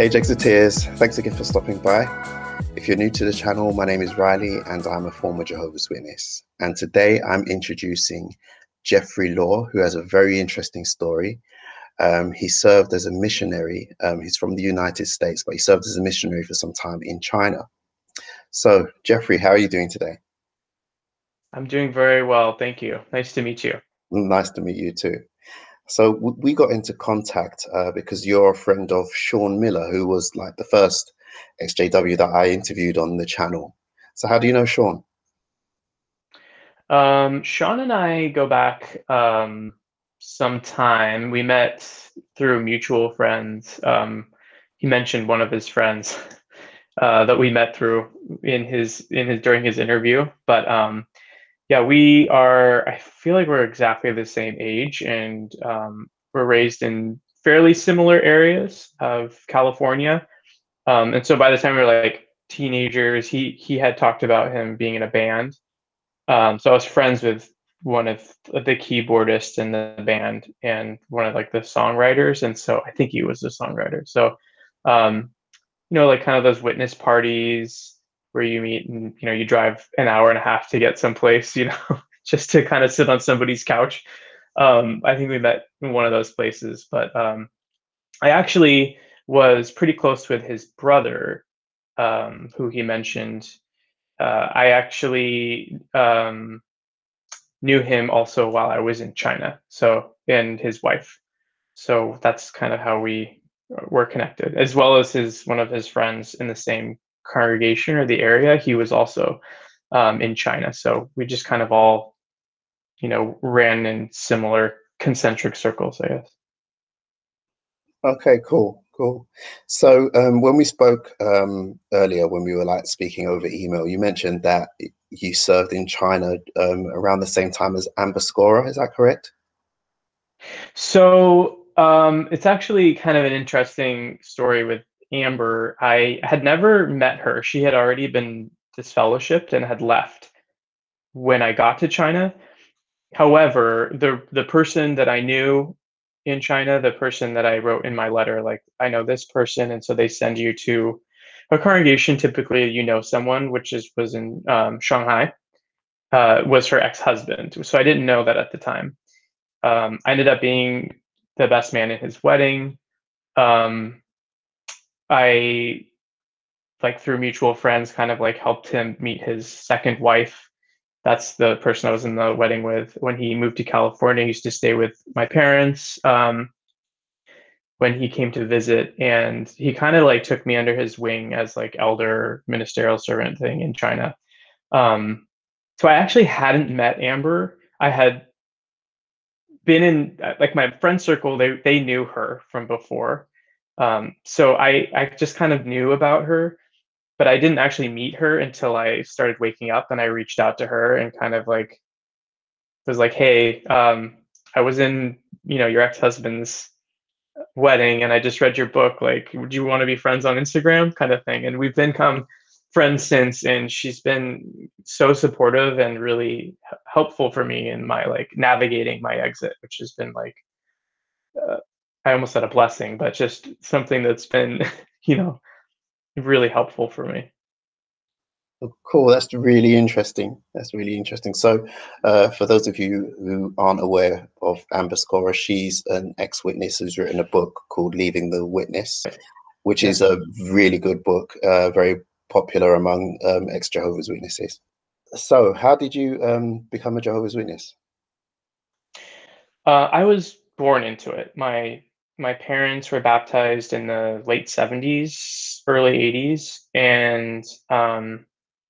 Hey Jexiteers, thanks again for stopping by. If you're new to the channel, my name is Riley and I'm a former Jehovah's Witness. And today I'm introducing Jeffrey Law, who has a very interesting story. Um, he served as a missionary. Um, he's from the United States, but he served as a missionary for some time in China. So, Jeffrey, how are you doing today? I'm doing very well. Thank you. Nice to meet you. Nice to meet you too. So we got into contact uh, because you're a friend of Sean Miller, who was like the first XJW that I interviewed on the channel. So how do you know Sean? Um, Sean and I go back um, some time. We met through mutual friends. Um, he mentioned one of his friends uh, that we met through in his in his during his interview. But um, yeah, we are. I feel like we're exactly the same age, and um, we're raised in fairly similar areas of California. Um, and so by the time we were like teenagers, he he had talked about him being in a band. Um, so I was friends with one of the keyboardists in the band and one of like the songwriters, and so I think he was the songwriter. So, um, you know, like kind of those witness parties where you meet and you know you drive an hour and a half to get someplace you know just to kind of sit on somebody's couch. Um, i think we met in one of those places but um, i actually was pretty close with his brother um, who he mentioned. Uh, i actually um, knew him also while i was in china so and his wife. So that's kind of how we uh, were connected as well as his one of his friends in the same congregation or the area, he was also um, in China. So we just kind of all, you know, ran in similar concentric circles, I guess. Okay, cool, cool. So um, when we spoke um, earlier, when we were like speaking over email, you mentioned that you served in China um, around the same time as Amber Scorah. Is that correct? So um, it's actually kind of an interesting story with Amber, I had never met her. She had already been disfellowshipped and had left when I got to China. However, the the person that I knew in China, the person that I wrote in my letter, like I know this person, and so they send you to a congregation. Typically, you know someone, which is was in um, Shanghai, uh, was her ex husband. So I didn't know that at the time. Um, I ended up being the best man in his wedding. Um, I like through mutual friends kind of like helped him meet his second wife. That's the person I was in the wedding with when he moved to California. He used to stay with my parents um, when he came to visit, and he kind of like took me under his wing as like elder ministerial servant thing in China. Um, so I actually hadn't met Amber. I had been in like my friend circle. They they knew her from before, um, so I, I just kind of knew about her, but I didn't actually meet her until I started waking up and I reached out to her and kind of like was like, hey, um, I was in, you know, your ex-husband's wedding and I just read your book. Like, would you want to be friends on Instagram? Kind of thing. And we've become friends since and she's been so supportive and really helpful for me in my like navigating my exit, which has been like uh, I almost said a blessing, but just something that's been, you know, really helpful for me. Oh, cool. That's really interesting. That's really interesting. So, uh, for those of you who aren't aware of Amber Scorah, she's an ex-witness who's written a book called "Leaving the Witness," which is a really good book, uh, very popular among um, ex-Jehovah's Witnesses. So, how did you um, become a Jehovah's Witness? Uh, I was born into it. My my parents were baptized in the late 70s, early 80s, and um,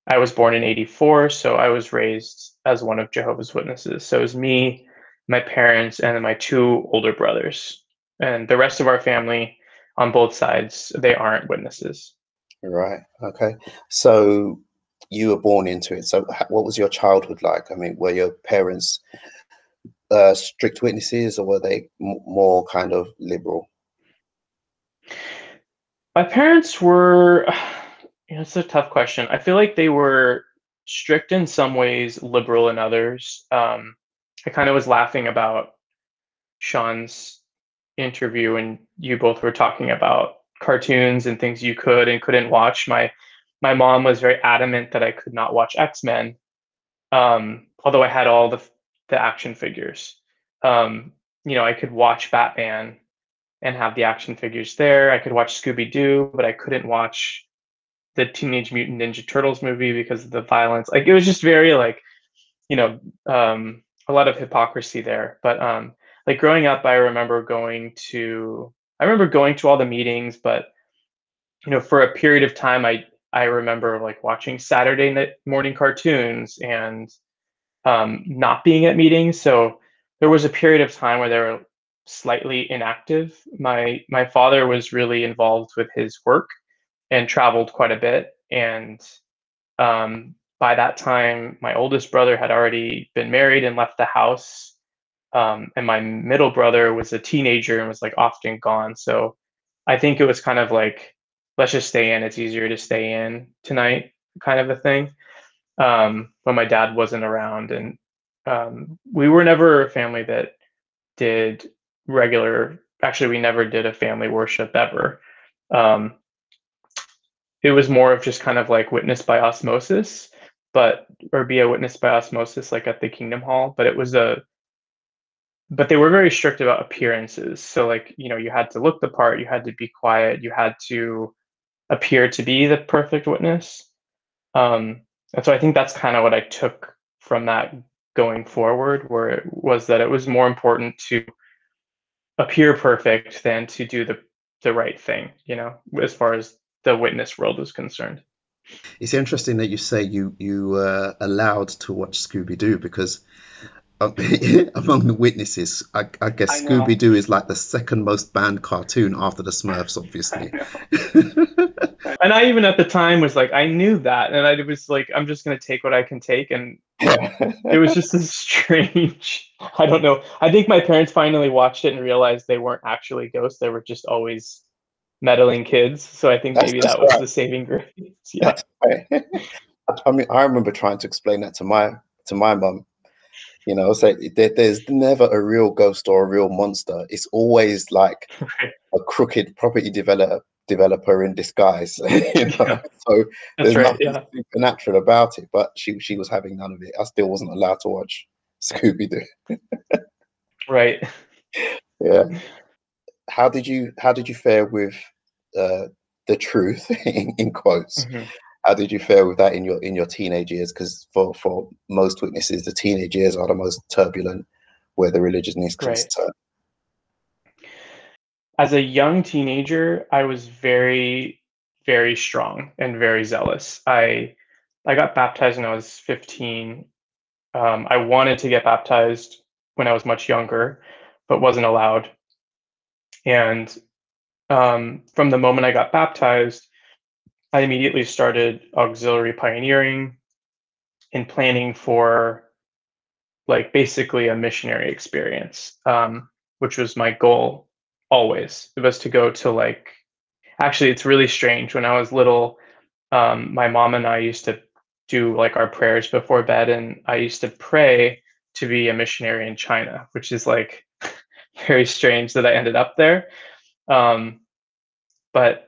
I was born in 84. So I was raised as one of Jehovah's Witnesses. So it was me, my parents, and my two older brothers. And the rest of our family on both sides, they aren't witnesses. Right. Okay. So you were born into it. So what was your childhood like? I mean, were your parents uh, strict witnesses, or were they more kind of liberal? My parents were. You know, it's a tough question. I feel like they were strict in some ways, liberal in others. Um, I kind of was laughing about Sean's interview, and you both were talking about cartoons and things you could and couldn't watch. My my mom was very adamant that I could not watch X Men, um, although I had all the the action figures. Um, you know, I could watch Batman and have the action figures there. I could watch Scooby Doo, but I couldn't watch the Teenage Mutant Ninja Turtles movie because of the violence. Like it was just very like, you know, um, a lot of hypocrisy there. But um, like growing up, I remember going to I remember going to all the meetings, but you know, for a period of time, I I remember like watching Saturday night morning cartoons and um, not being at meetings. So there was a period of time where they were slightly inactive. My my father was really involved with his work and traveled quite a bit. And um, by that time, my oldest brother had already been married and left the house. Um, and my middle brother was a teenager and was like often gone. So I think it was kind of like, let's just stay in. It's easier to stay in tonight, kind of a thing. Um, when my dad wasn't around, and um, we were never a family that did regular. Actually, we never did a family worship ever. Um, it was more of just kind of like witness by osmosis, but or be a witness by osmosis like at the Kingdom Hall. But it was a but they were very strict about appearances. So like, you know, you had to look the part, you had to be quiet, you had to appear to be the perfect witness. Um, and so I think that's kind of what I took from that going forward, where it was that it was more important to appear perfect than to do the the right thing, you know, as far as the witness world is concerned. It's interesting that you say you you uh, allowed to watch Scooby Doo because um, among the witnesses, I, I guess Scooby Doo is like the second most banned cartoon after the Smurfs, obviously. and I even at the time was like, I knew that, and I was like, I'm just gonna take what I can take, and it was just a strange. I don't know. I think my parents finally watched it and realized they weren't actually ghosts; they were just always meddling kids. So I think maybe that was right. the saving grace. Yeah. Right. I mean, I remember trying to explain that to my to my mum. You know, say there, there's never a real ghost or a real monster. It's always like a crooked property developer developer in disguise. you know? Yeah. So there's right, nothing yeah. supernatural about it. But she she was having none of it. I still wasn't allowed to watch Scooby Doo. right. Yeah. How did you how did you fare with uh, the truth in, in quotes? Mm-hmm. How did you fare with that in your in your teenage years? Because for for most witnesses, the teenage years are the most turbulent, where the religion is concerned. Right as a young teenager, I was very, very strong and very zealous. I I got baptized when I was 15. Um, I wanted to get baptized when I was much younger, but wasn't allowed. And um, from the moment I got baptized, I immediately started auxiliary pioneering and planning for like basically a missionary experience, um, which was my goal always. It was to go to like actually it's really strange. When i was little um, my mom and i used to do like our prayers before bed and i used to pray to be a missionary in china which is like very strange that i ended up there. Um, but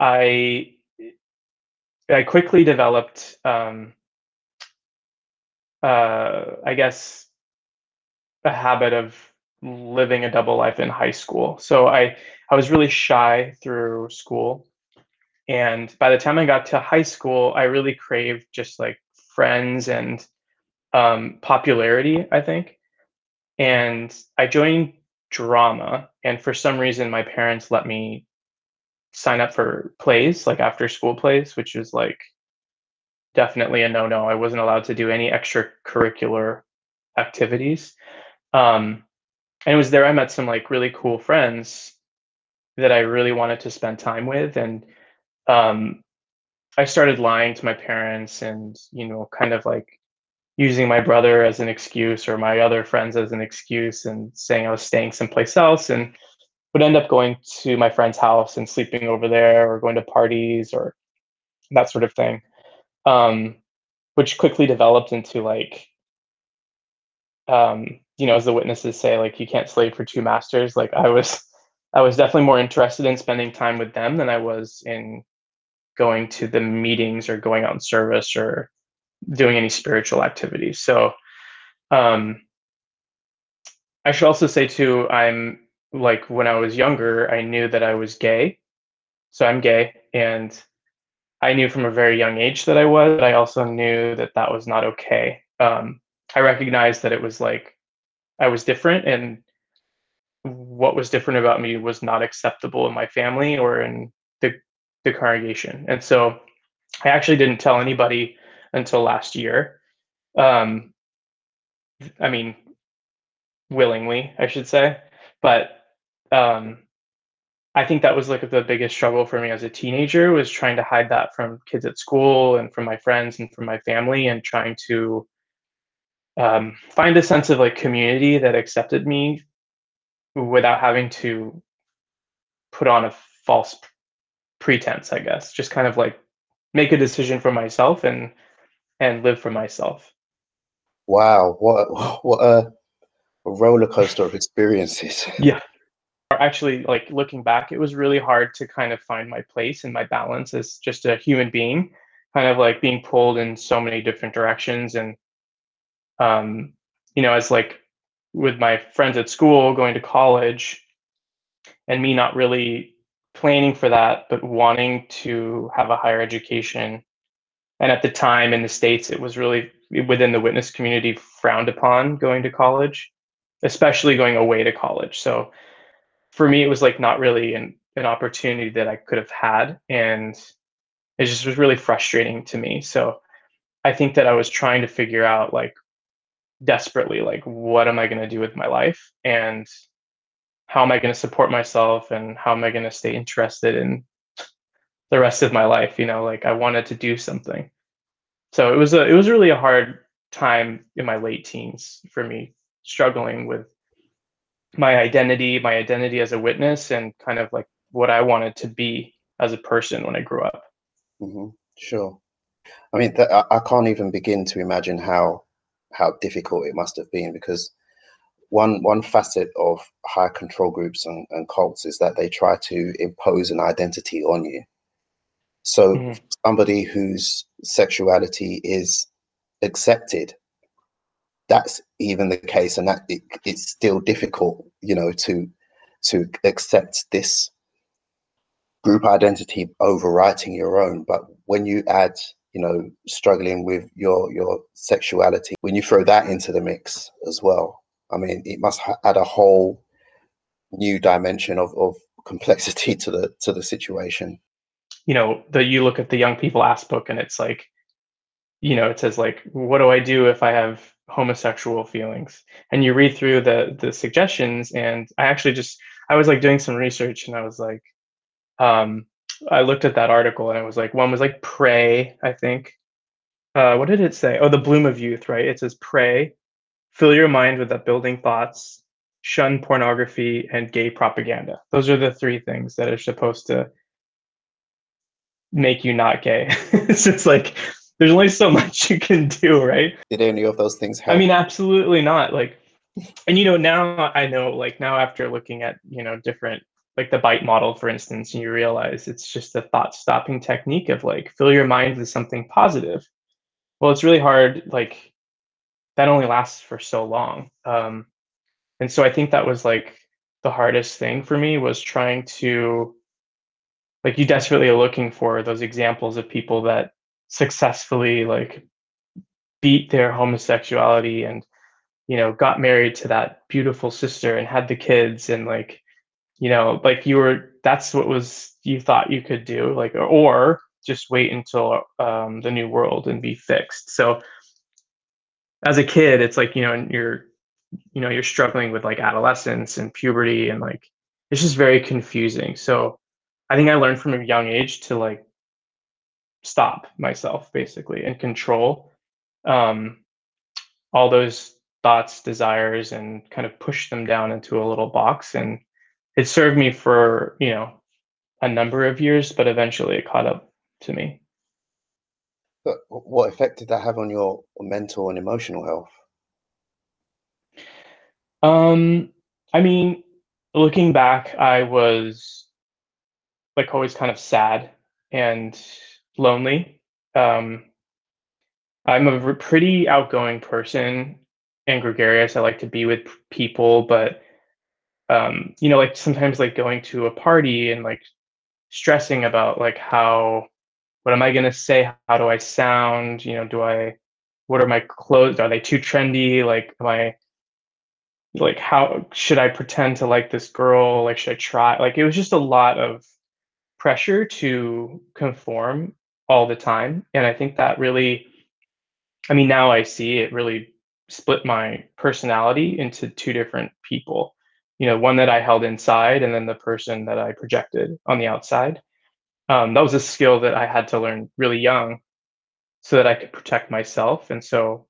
i i quickly developed um, uh, i guess a habit of living a double life in high school. So I I was really shy through school. And by the time I got to high school, I really craved just like friends and um, popularity, I think. And I joined drama. And for some reason, my parents let me sign up for plays, like after school plays, which was like definitely a no no. I wasn't allowed to do any extracurricular activities. Um, and it was there I met some like really cool friends that I really wanted to spend time with. And um, I started lying to my parents and, you know, kind of like using my brother as an excuse or my other friends as an excuse and saying I was staying someplace else and would end up going to my friend's house and sleeping over there or going to parties or that sort of thing. Um, which quickly developed into like um, you know, as the witnesses say, like you can't slave for two masters. Like I was, I was definitely more interested in spending time with them than I was in going to the meetings or going out service or doing any spiritual activities. So um, I should also say too, I'm like when I was younger, I knew that I was gay. So I'm gay and I knew from a very young age that I was, but I also knew that that was not okay. Um, I recognized that it was like I was different and what was different about me was not acceptable in my family or in the, the congregation. And so I actually didn't tell anybody until last year. Um, I mean, willingly, I should say. But um, I think that was like the biggest struggle for me as a teenager was trying to hide that from kids at school and from my friends and from my family and trying to um, find a sense of like community that accepted me without having to put on a false pretense, I guess. Just kind of like make a decision for myself and and live for myself. Wow, what what a, a roller coaster of experiences. yeah. Actually, like looking back, it was really hard to kind of find my place and my balance as just a human being, kind of like being pulled in so many different directions and um, you know, as like with my friends at school, going to college, and me not really planning for that, but wanting to have a higher education. And at the time in the States, it was really within the witness community frowned upon going to college, especially going away to college. So for me, it was like not really an, an opportunity that I could have had. And it just was really frustrating to me. So I think that I was trying to figure out like desperately like what am i going to do with my life and how am i going to support myself and how am i going to stay interested in the rest of my life you know like i wanted to do something so it was a it was really a hard time in my late teens for me struggling with my identity my identity as a witness and kind of like what i wanted to be as a person when i grew up mm-hmm. sure i mean th- I can't even begin to imagine how how difficult it must have been because one one facet of high control groups and, and cults is that they try to impose an identity on you. So mm-hmm. somebody whose sexuality is accepted, that's even the case, and that it, it's still difficult, you know, to to accept this group identity overwriting your own. But when you add you know struggling with your your sexuality when you throw that into the mix as well i mean it must add a whole new dimension of, of complexity to the to the situation you know the you look at the young people ask book and it's like you know it says like what do i do if i have homosexual feelings and you read through the the suggestions and i actually just i was like doing some research and i was like um I looked at that article and it was like one was like pray, I think. Uh, what did it say? Oh, the bloom of youth, right? It says pray, fill your mind with upbuilding thoughts, shun pornography, and gay propaganda. Those are the three things that are supposed to make you not gay. it's just like there's only so much you can do, right? Did any of those things happen? I mean, absolutely not. Like, and you know, now I know, like now after looking at you know different like the BITE model for instance and you realize it's just a thought stopping technique of like fill your mind with something positive well it's really hard like that only lasts for so long um, and so i think that was like the hardest thing for me was trying to like you desperately are looking for those examples of people that successfully like beat their homosexuality and you know got married to that beautiful sister and had the kids and like you know like you were that's what was you thought you could do like or just wait until um, the new world and be fixed. So as a kid it's like you know and you're you know you're struggling with like adolescence and puberty and like it's just very confusing. So i think i learned from a young age to like stop myself basically and control um, all those thoughts desires and kind of push them down into a little box and it served me for you know a number of years, but eventually it caught up to me. But what effect did that have on your mental and emotional health? Um, I mean, looking back, I was like always kind of sad and lonely. Um, I'm a pretty outgoing person and gregarious. I like to be with people, but um, you know, like sometimes like going to a party and like stressing about like how what am I gonna say? How do I sound? You know, do I what are my clothes? Are they too trendy? Like am I like how should I pretend to like this girl? Like should I try? Like it was just a lot of pressure to conform all the time. And I think that really I mean now I see it really split my personality into two different people. You know, one that I held inside and then the person that I projected on the outside. Um, that was a skill that I had to learn really young so that I could protect myself. And so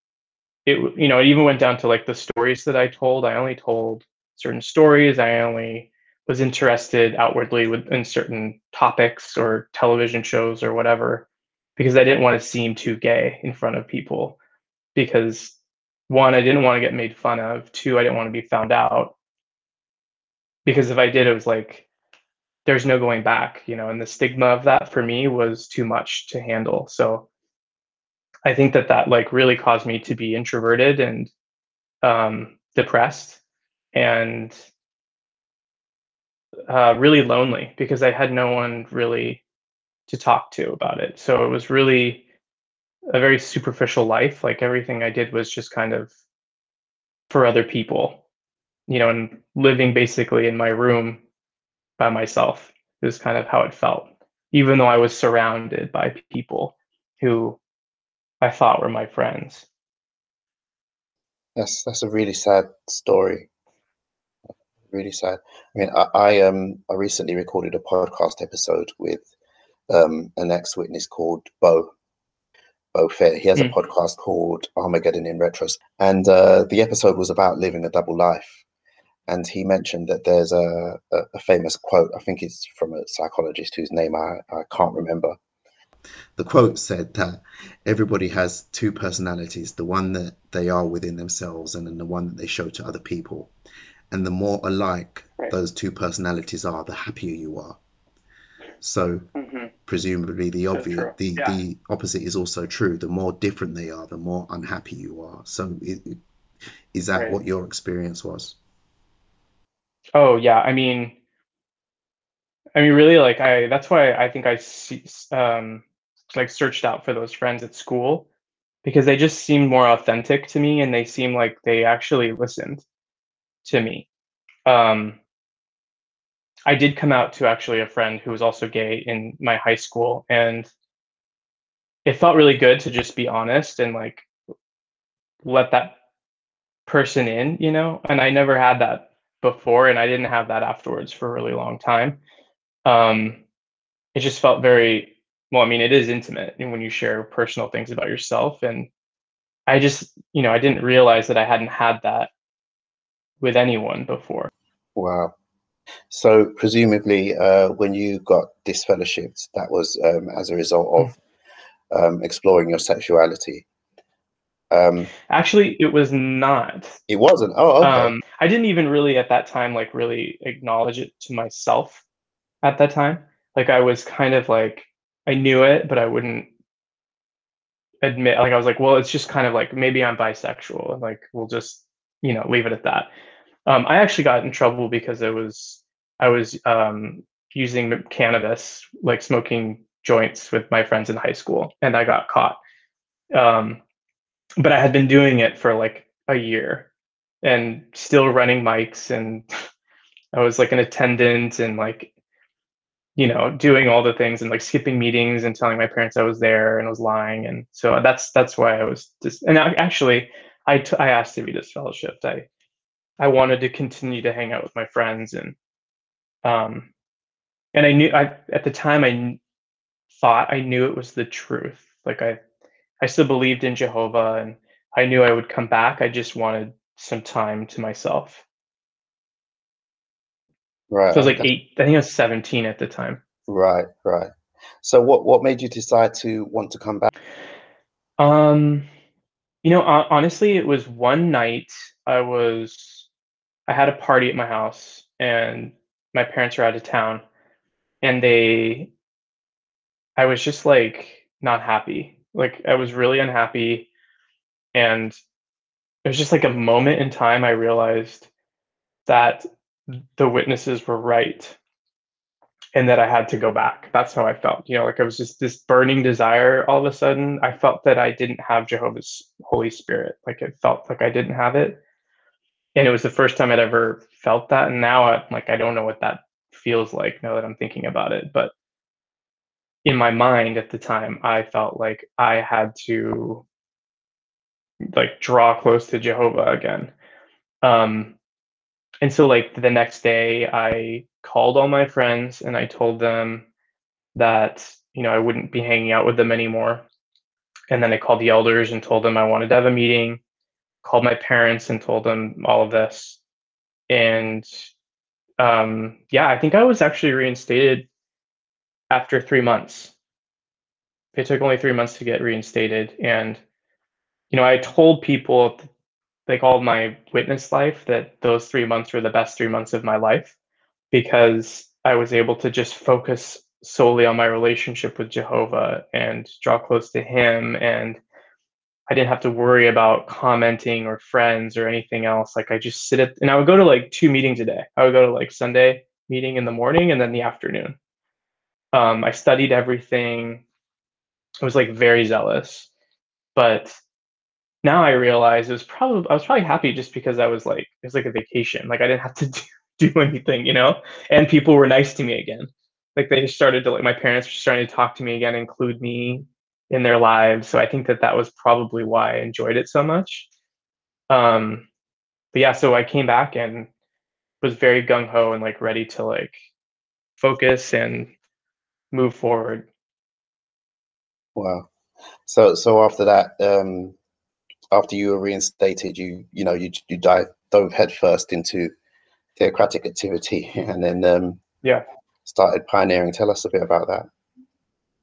it, you know, it even went down to like the stories that I told. I only told certain stories. I only was interested outwardly with in certain topics or television shows or whatever because I didn't want to seem too gay in front of people because one, I didn't want to get made fun of. Two, I didn't want to be found out. Because if I did, it was like there's no going back, you know, and the stigma of that for me was too much to handle. So I think that that like really caused me to be introverted and um, depressed and uh, really lonely because I had no one really to talk to about it. So it was really a very superficial life. Like everything I did was just kind of for other people, you know, and living basically in my room by myself is kind of how it felt, even though I was surrounded by people who I thought were my friends. That's that's a really sad story. Really sad. I mean, I, I um I recently recorded a podcast episode with um an ex-witness called Bo, Bo Fair. He has mm. a hmm. podcast called Armageddon in Retros, and uh, the episode was about living a double life. And he mentioned that there's a, a, a famous quote. I think it's from a psychologist whose name I, I can't remember. The quote said that everybody has two personalities: the one that they are within themselves, and then the one that they show to other people. And the more alike right. those two personalities are, the happier you are. So mm-hmm. presumably the so the, yeah. the opposite is also true. The more different they are, the more unhappy you are. So it, is that right. what your experience was? Oh yeah, I mean, I mean, really, like I. That's why I think I see, um, like searched out for those friends at school because they just seemed more authentic to me, and they seemed like they actually listened to me. Um, I did come out to actually a friend who was also gay in my high school, and it felt really good to just be honest and like let that person in, you know. And I never had that before, and I didn't have that afterwards for a really long time. Um, it just felt very well. I mean, it is intimate when you share personal things about yourself, and I just, you know, I didn't realize that I hadn't had that with anyone before. Wow. So presumably, uh, when you got disfellowshipped, that was um, as a result of um, exploring your sexuality. Um, Actually, it was not. It wasn't. Oh, okay. Um, I didn't even really at that time like really acknowledge it to myself. At that time, like I was kind of like I knew it, but I wouldn't admit. Like I was like, well, it's just kind of like maybe I'm bisexual. And like we'll just you know leave it at that. Um, I actually got in trouble because I was I was um, using cannabis, like smoking joints with my friends in high school, and I got caught. Um, but I had been doing it for like a year, and still running mics, and I was like an attendant, and like you know doing all the things and like skipping meetings and telling my parents I was there and I was lying, and so that's that's why I was just. And actually, I, t- I asked to be disfellowshipped. I I wanted to continue to hang out with my friends and um and I knew I at the time I thought I knew it was the truth. Like I I still believed in Jehovah and I knew I would come back. I just wanted some time to myself. Right. So I was like eight, I think I was 17 at the time. Right, right. So what what made you decide to want to come back? Um you know, honestly, it was one night I was I had a party at my house and my parents were out of town, and they I was just, like, not happy. Like, I was really unhappy, and it was just, like, a moment in time I realized that the witnesses were right and that I had to go back. That's how I felt. You know, like, I was just this burning desire all of a sudden. I felt that I didn't have Jehovah's Holy Spirit. Like, it felt like I didn't have it, and it was the first time I'd ever felt that, and now I like, I don't know what that feels like now that I'm thinking about it, but in my mind at the time, I felt like I had to like draw close to Jehovah again. Um, and so like the next day I called all my friends and I told them that, you know, I wouldn't be hanging out with them anymore. And then I called the elders and told them I wanted to have a meeting, called my parents and told them all of this. And um, yeah, I think I was actually reinstated after three months. It took only three months to get reinstated. And, you know, I told people, like all my witness life, that those three months were the best three months of my life because I was able to just focus solely on my relationship with Jehovah and draw close to Him. And I didn't have to worry about commenting or friends or anything else. Like I just sit at, and I would go to like two meetings a day. I would go to like Sunday meeting in the morning and then the afternoon. Um, I studied everything. I was like very zealous, but now I realize it was probably I was probably happy just because I was like it was like a vacation. Like I didn't have to do, do anything, you know. And people were nice to me again. Like they started to like my parents were starting to talk to me again, include me in their lives. So I think that that was probably why I enjoyed it so much. Um, but yeah, so I came back and was very gung ho and like ready to like focus and move forward. Wow. So so after that, um, after you were reinstated, you you know you you dive, dove headfirst into theocratic activity, and then um, yeah, started pioneering. Tell us a bit about that.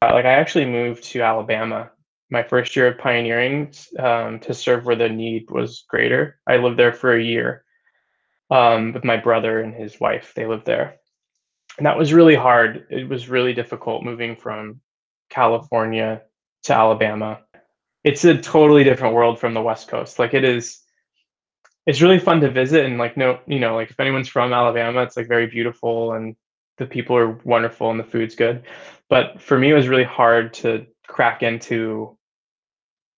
Uh, like I actually moved to Alabama my first year of pioneering um, to serve where the need was greater. I lived there for a year um, with my brother and his wife. They lived there, and that was really hard. It was really difficult moving from California to Alabama. It's a totally different world from the West Coast. Like it is it's really fun to visit and like no, you know, like if anyone's from Alabama, it's like very beautiful and the people are wonderful and the food's good. But for me it was really hard to crack into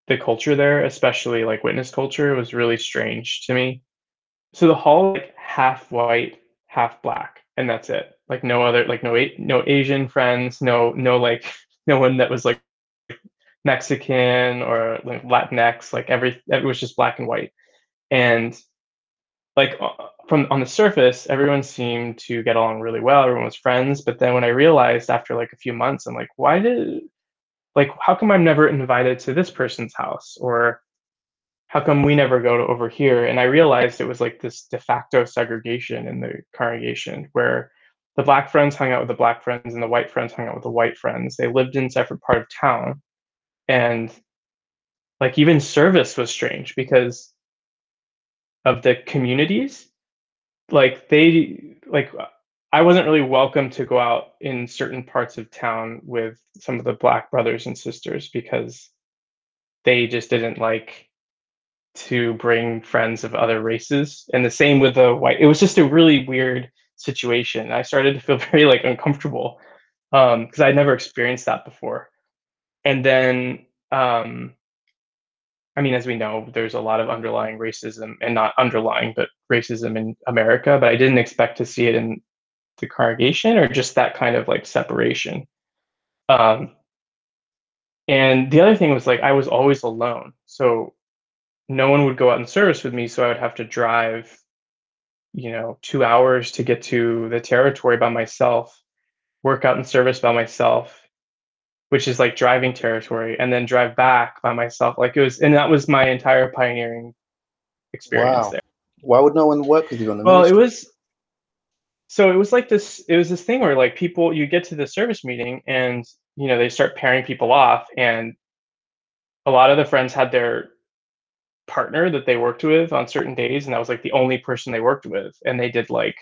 the culture there, especially like witness culture It was really strange to me. So the hall like half white, half black and that's it. Like no other, like no no Asian friends, no no like no one that was like Mexican or like Latinx. Like every it was just black and white, and like from on the surface, everyone seemed to get along really well. Everyone was friends. But then when I realized after like a few months, I'm like, why did like how come I'm never invited to this person's house or how come we never go to over here? And I realized it was like this de facto segregation in the congregation where the black friends hung out with the black friends and the white friends hung out with the white friends. They lived in separate part of town. And like even service was strange because of the communities. Like they like I wasn't really welcome to go out in certain parts of town with some of the black brothers and sisters because they just didn't like to bring friends of other races and the same with the white it was just a really weird situation. I started to feel very like uncomfortable um because i'd never experienced that before. And then um i mean as we know there's a lot of underlying racism and not underlying but racism in america but i didn't expect to see it in the congregation or just that kind of like separation. Um and the other thing was like i was always alone so no one would go out in service with me, so I would have to drive, you know, two hours to get to the territory by myself, work out in service by myself, which is like driving territory, and then drive back by myself. Like it was, and that was my entire pioneering experience wow. there. Why would no one work with you on the? Well, ministry? it was. So it was like this. It was this thing where like people, you get to the service meeting, and you know they start pairing people off, and a lot of the friends had their partner that they worked with on certain days and that was like the only person they worked with and they did like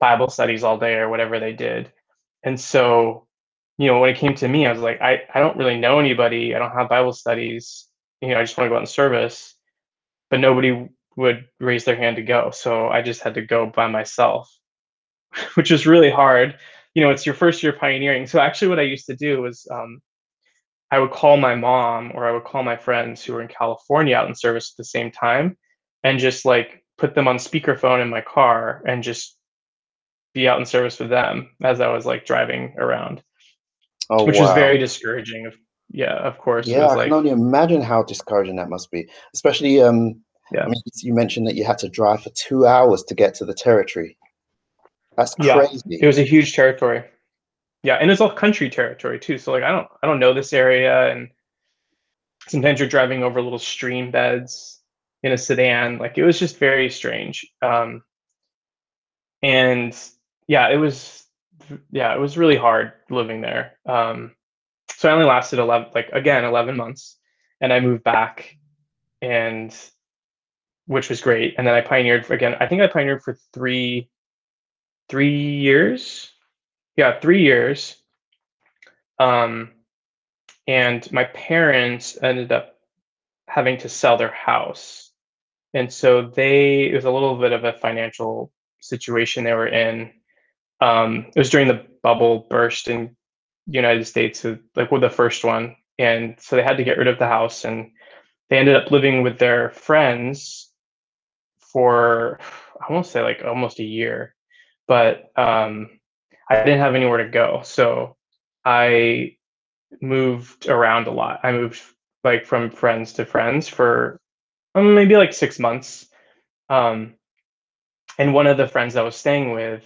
Bible studies all day or whatever they did. And so, you know, when it came to me, I was like, I, I don't really know anybody. I don't have Bible studies. You know, I just want to go out in service. But nobody would raise their hand to go. So I just had to go by myself, which was really hard. You know, it's your first year pioneering. So actually, what I used to do was um, I would call my mom or I would call my friends who were in California out in service at the same time and just like put them on speakerphone in my car and just be out in service with them as I was like driving around. Oh, which wow. was very discouraging. Yeah, of course. Yeah, I like, can only imagine how discouraging that must be. Especially, um, yeah. I mean, you mentioned that you had to drive for two hours to get to the territory. That's crazy. Yeah, it was a huge territory. Yeah, and it's all country territory too. So like, I don't, I don't know this area, and sometimes you're driving over little stream beds in a sedan. Like, it was just very strange. Um, and yeah, it was yeah, it was really hard living there. Um, so I only lasted eleven, like again, eleven months, and I moved back, and which was great. And then I pioneered for, again. I think I pioneered for three, three years. Yeah, three years. Um, and my parents ended up having to sell their house, and so they it was a little bit of a financial situation they were in um, it was during the bubble burst in the United States, like with the first one, and so they had to get rid of the house, and they ended up living with their friends for I won't say like almost a year, but um, I didn't have anywhere to go, so I moved around a lot. I moved like from friends to friends for um, maybe like six months. Um, and one of the friends I was staying with,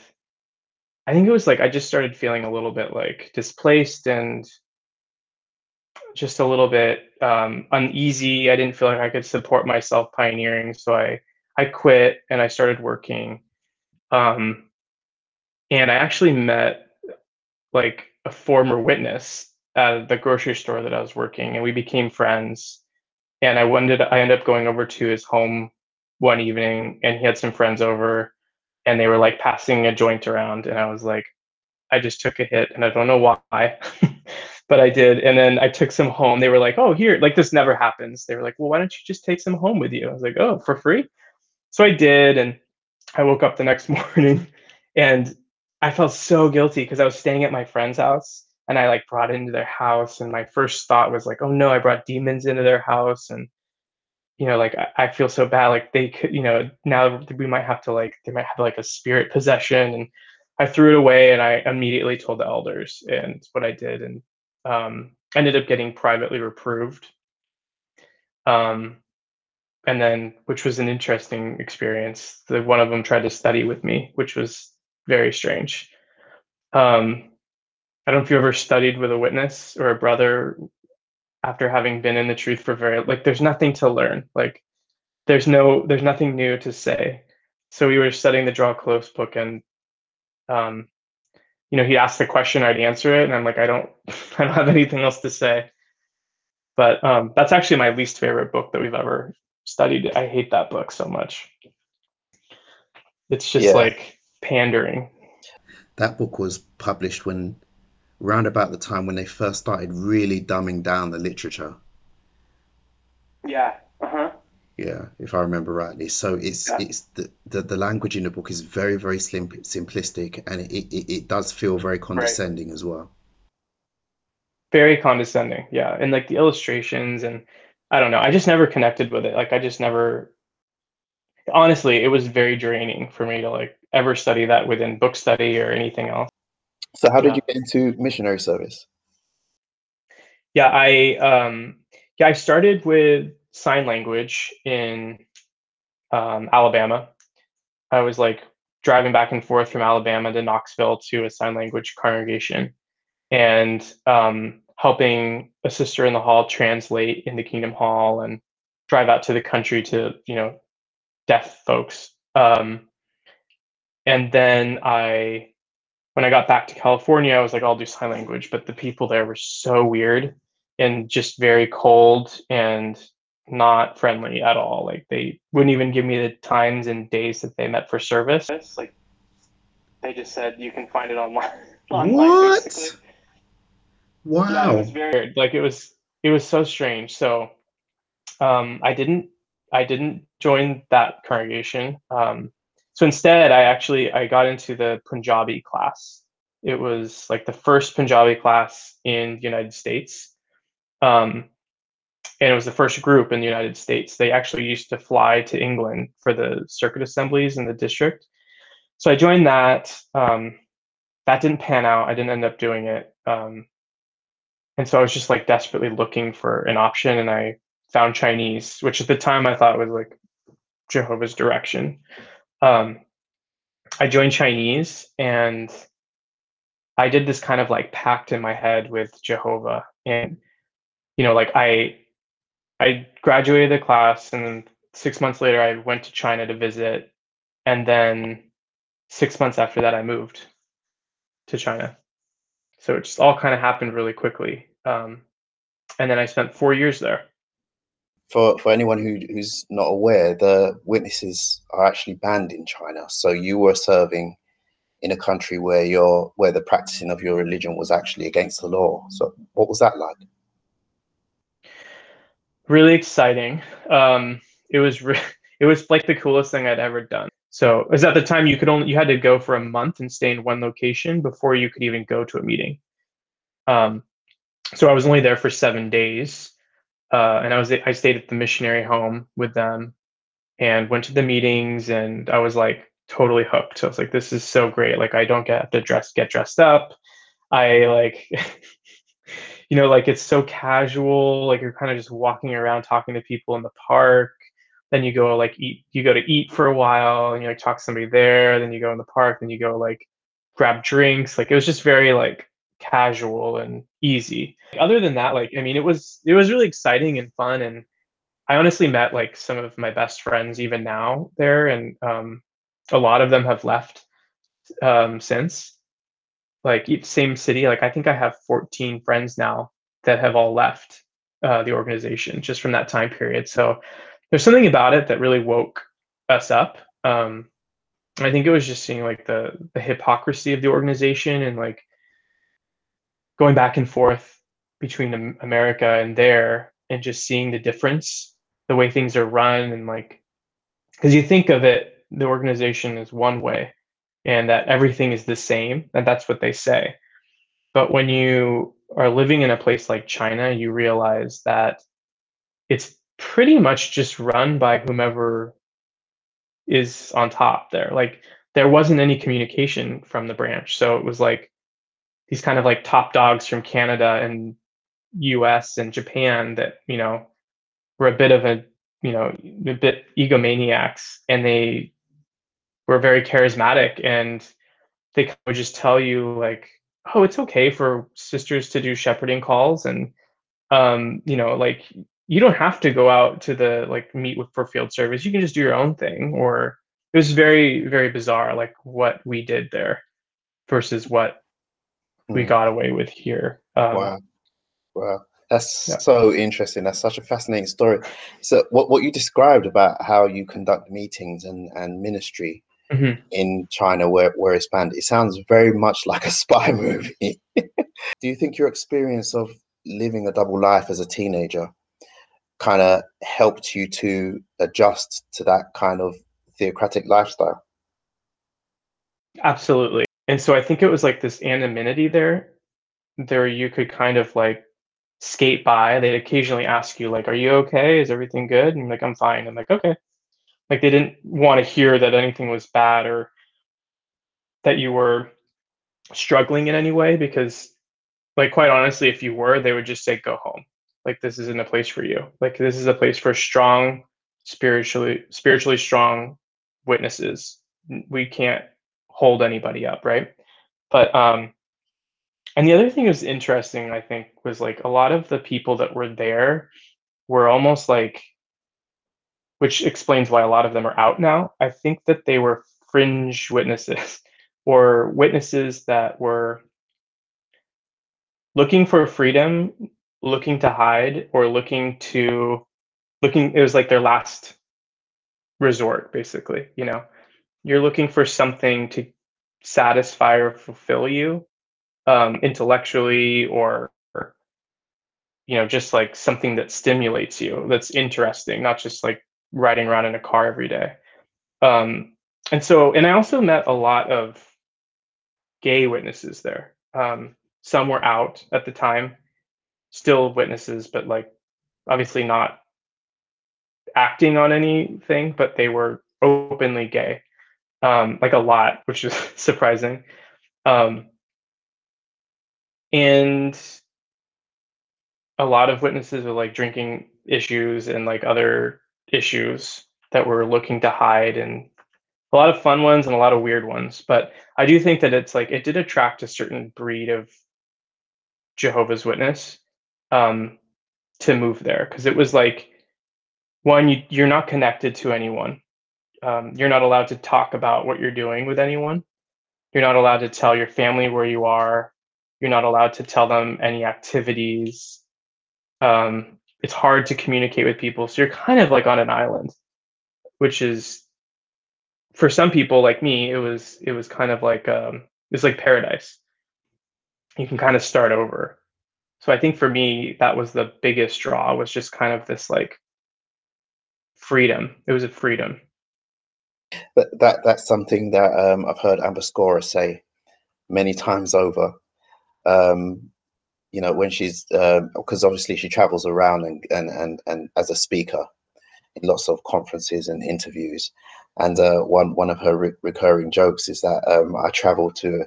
I think it was like I just started feeling a little bit like displaced and just a little bit um, uneasy. I didn't feel like I could support myself pioneering, so I I quit and I started working. Um, and I actually met like a former witness at the grocery store that I was working, and we became friends. And I wanted I ended up going over to his home one evening, and he had some friends over, and they were like passing a joint around and i was like i just took a hit and i don't know why but i did and then i took some home. They were like oh here like this never happens. They were like well why don't you just take some home with you? I was like oh for free? So i did and i woke up the next morning and i felt so guilty because i was staying at my friend's house and i like brought into their house and my first thought was like oh no i brought demons into their house and you know, like I, I, feel so bad. Like they could, you know, now we might have to like they might have like a spirit possession, and I threw it away, and I immediately told the elders, and what I did, and um, ended up getting privately reproved. Um, and then, which was an interesting experience. The one of them tried to study with me, which was very strange. Um, I don't know if you ever studied with a witness or a brother after having been in the truth for very like there's nothing to learn. Like there's no there's nothing new to say. So we were studying the draw close book and um you know he asked the question i'd answer it and i'm like i don't i don't have anything else to say. But um that's actually my least favorite book that we've ever studied. I hate that book so much. It's just yeah. like pandering. That book was published when round about the time when they first started really dumbing down the literature. Yeah. Uh huh. Yeah, if I remember rightly. So it's yeah. it's the, the, the language in the book is very very slim, simplistic, and it, it, it does feel very condescending right. as well. Very condescending, yeah, and like the illustrations and I don't know. I just never connected with it. Like I just never. Honestly, it was very draining for me to like ever study that within book study or anything else. So how did yeah. you get into missionary service? Yeah, I um, yeah I started with sign language in um, Alabama. I was like driving back and forth from Alabama to Knoxville to a sign language congregation, and um, helping a sister in the hall translate in the Kingdom Hall and drive out to the country to you know deaf folks. Um, and then I when I got back to California, I was like, I'll do sign language. But the people there were so weird and just very cold and not friendly at all. Like they wouldn't even give me the times and days that they met for service. Like they just said you can find it online. online what? basically. Wow. Yeah, it was very weird. Like it was it was so strange. So um, I didn't I didn't join that congregation. Um, so instead, I actually I got into the Punjabi class. It was like the first Punjabi class in the United States, um, and it was the first group in the United States. They actually used to fly to England for the circuit assemblies in the district. So I joined that. Um, that didn't pan out. I didn't end up doing it. Um, and so I was just like desperately looking for an option, and I found Chinese, which at the time I thought was like Jehovah's direction. Um, I joined Chinese and I did this kind of like pact in my head with Jehovah. And, you know, like I, I graduated the class and then six months later I went to China to visit. And then six months after that, I moved to China. So it just all kind of happened really quickly. Um, and then I spent four years there for for anyone who who's not aware, the witnesses are actually banned in China. So you were serving in a country where your where the practicing of your religion was actually against the law. So what was that like? Really exciting. Um, it was re- it was like the coolest thing I'd ever done. So, was at the time you could only you had to go for a month and stay in one location before you could even go to a meeting. Um, so I was only there for seven days, uh, and I was I stayed at the missionary home with them and went to the meetings and I was like totally hooked. I was like, this is so great. Like I don't get to dress get dressed up. I like you know, like it's so casual, like you're kind of just walking around talking to people in the park. Then you go like eat you go to eat for a while and you like talk to somebody there, then you go in the park, then you go like grab drinks. Like it was just very like casual and easy. Other than that, like I mean, it was it was really exciting and fun, and I honestly met like some of my best friends even now there, and um, a lot of them have left um, since. Like same city, like I think I have 14 friends now that have all left uh, the organization just from that time period. So there's something about it that really woke us up. Um, I think it was just seeing like the the hypocrisy of the organization and like going back and forth between America and there and just seeing the difference, the way things are run, and like, because you think of it, the organization is one way and that everything is the same, and that's what they say. But when you are living in a place like China, you realize that it's pretty much just run by whomever is on top there. Like, there wasn't any communication from the branch. So it was like, these kind of like top dogs from Canada and US and Japan that, you know, were a bit of a, you know, a bit egomaniacs and they were very charismatic and they would just tell you like, oh, it's okay for sisters to do shepherding calls and um, you know, like you don't have to go out to the like meet with for field service. You can just do your own thing. Or it was very, very bizarre, like what we did there versus what we hmm. got away with here. Um, wow, wow, that's yeah. so interesting. That's such a fascinating story. So, what what you described about how you conduct meetings and and ministry mm-hmm. in China, where where it's banned, it sounds very much like a spy movie. Do you think your experience of living a double life as a teenager kind of helped you to adjust to that kind of theocratic lifestyle? Absolutely and so I think it was like this anonymity there, there you could kind of like skate by. They'd occasionally ask you like, "Are you okay? Is everything good?" And like, "I'm fine." I'm like, "Okay." Like they didn't want to hear that anything was bad or that you were struggling in any way because like quite honestly if you were they would just say go home like this isn't a place for you like this is a place for strong spiritually spiritually strong witnesses we can't hold anybody up, right? But um and the other thing was interesting, I think, was like a lot of the people that were there were almost like which explains why a lot of them are out now. I think that they were fringe witnesses or witnesses that were looking for freedom, looking to hide, or looking to looking it was like their last resort, basically, you know you're looking for something to satisfy or fulfill you um, intellectually or, you know just like something that stimulates you that's interesting not just like riding around in a car every day. Um, and so and i also met a lot of gay witnesses there. Um, some were out at the time still witnesses but like obviously not acting on anything but they were openly gay um, like a lot which is surprising. Um, and a lot of witnesses with like drinking issues and like other issues that we're looking to hide and a lot of fun ones and a lot of weird ones. But i do think that it's like it did attract a certain breed of jehovah's witness um, to move there. Because it was like one you, you're not connected to anyone um, you're not allowed to talk about what you're doing with anyone. You're not allowed to tell your family where you are. You're not allowed to tell them any activities. Um, it's hard to communicate with people. So you're kind of like on an island which is for some people like me it was it was kind of like um it's like paradise. You can kind of start over. So i think for me that was the biggest draw was just kind of this like freedom. It was a freedom but that that's something that um, i've heard amber scorah say many times over. Um, you know when she's because uh, obviously she travels around and, and and and as a speaker in lots of conferences and interviews. And uh, one one of her re- recurring jokes is that um, i travel to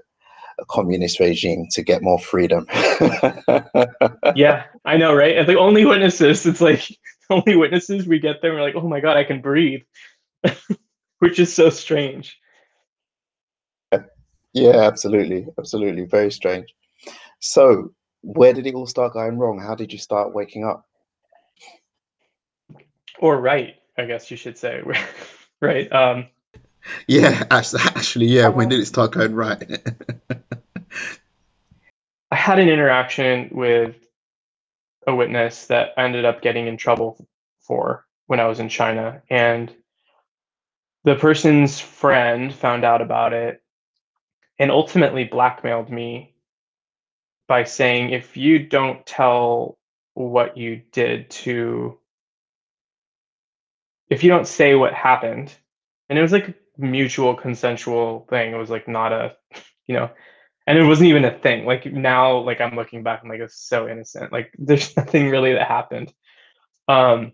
a communist regime to get more freedom. Yeah i know right? And the only witnesses. It's like only witnesses we get there we're like oh my god i can breathe which is so strange yeah absolutely absolutely very strange so where did it all start going wrong? How did you start waking up? Or right, I guess you should say. right. Um, yeah, actually, actually, yeah. When did it start going right? I had an interaction with a witness that I ended up getting in trouble for when I was in China. And the person's friend found out about it and ultimately blackmailed me by saying if you don't tell what you did to if you don't say what happened and it was like a mutual consensual thing. It was like not a you know and it wasn't even a thing. Like now like i'm looking back i'm like it's so innocent. Like there's nothing really that happened. Um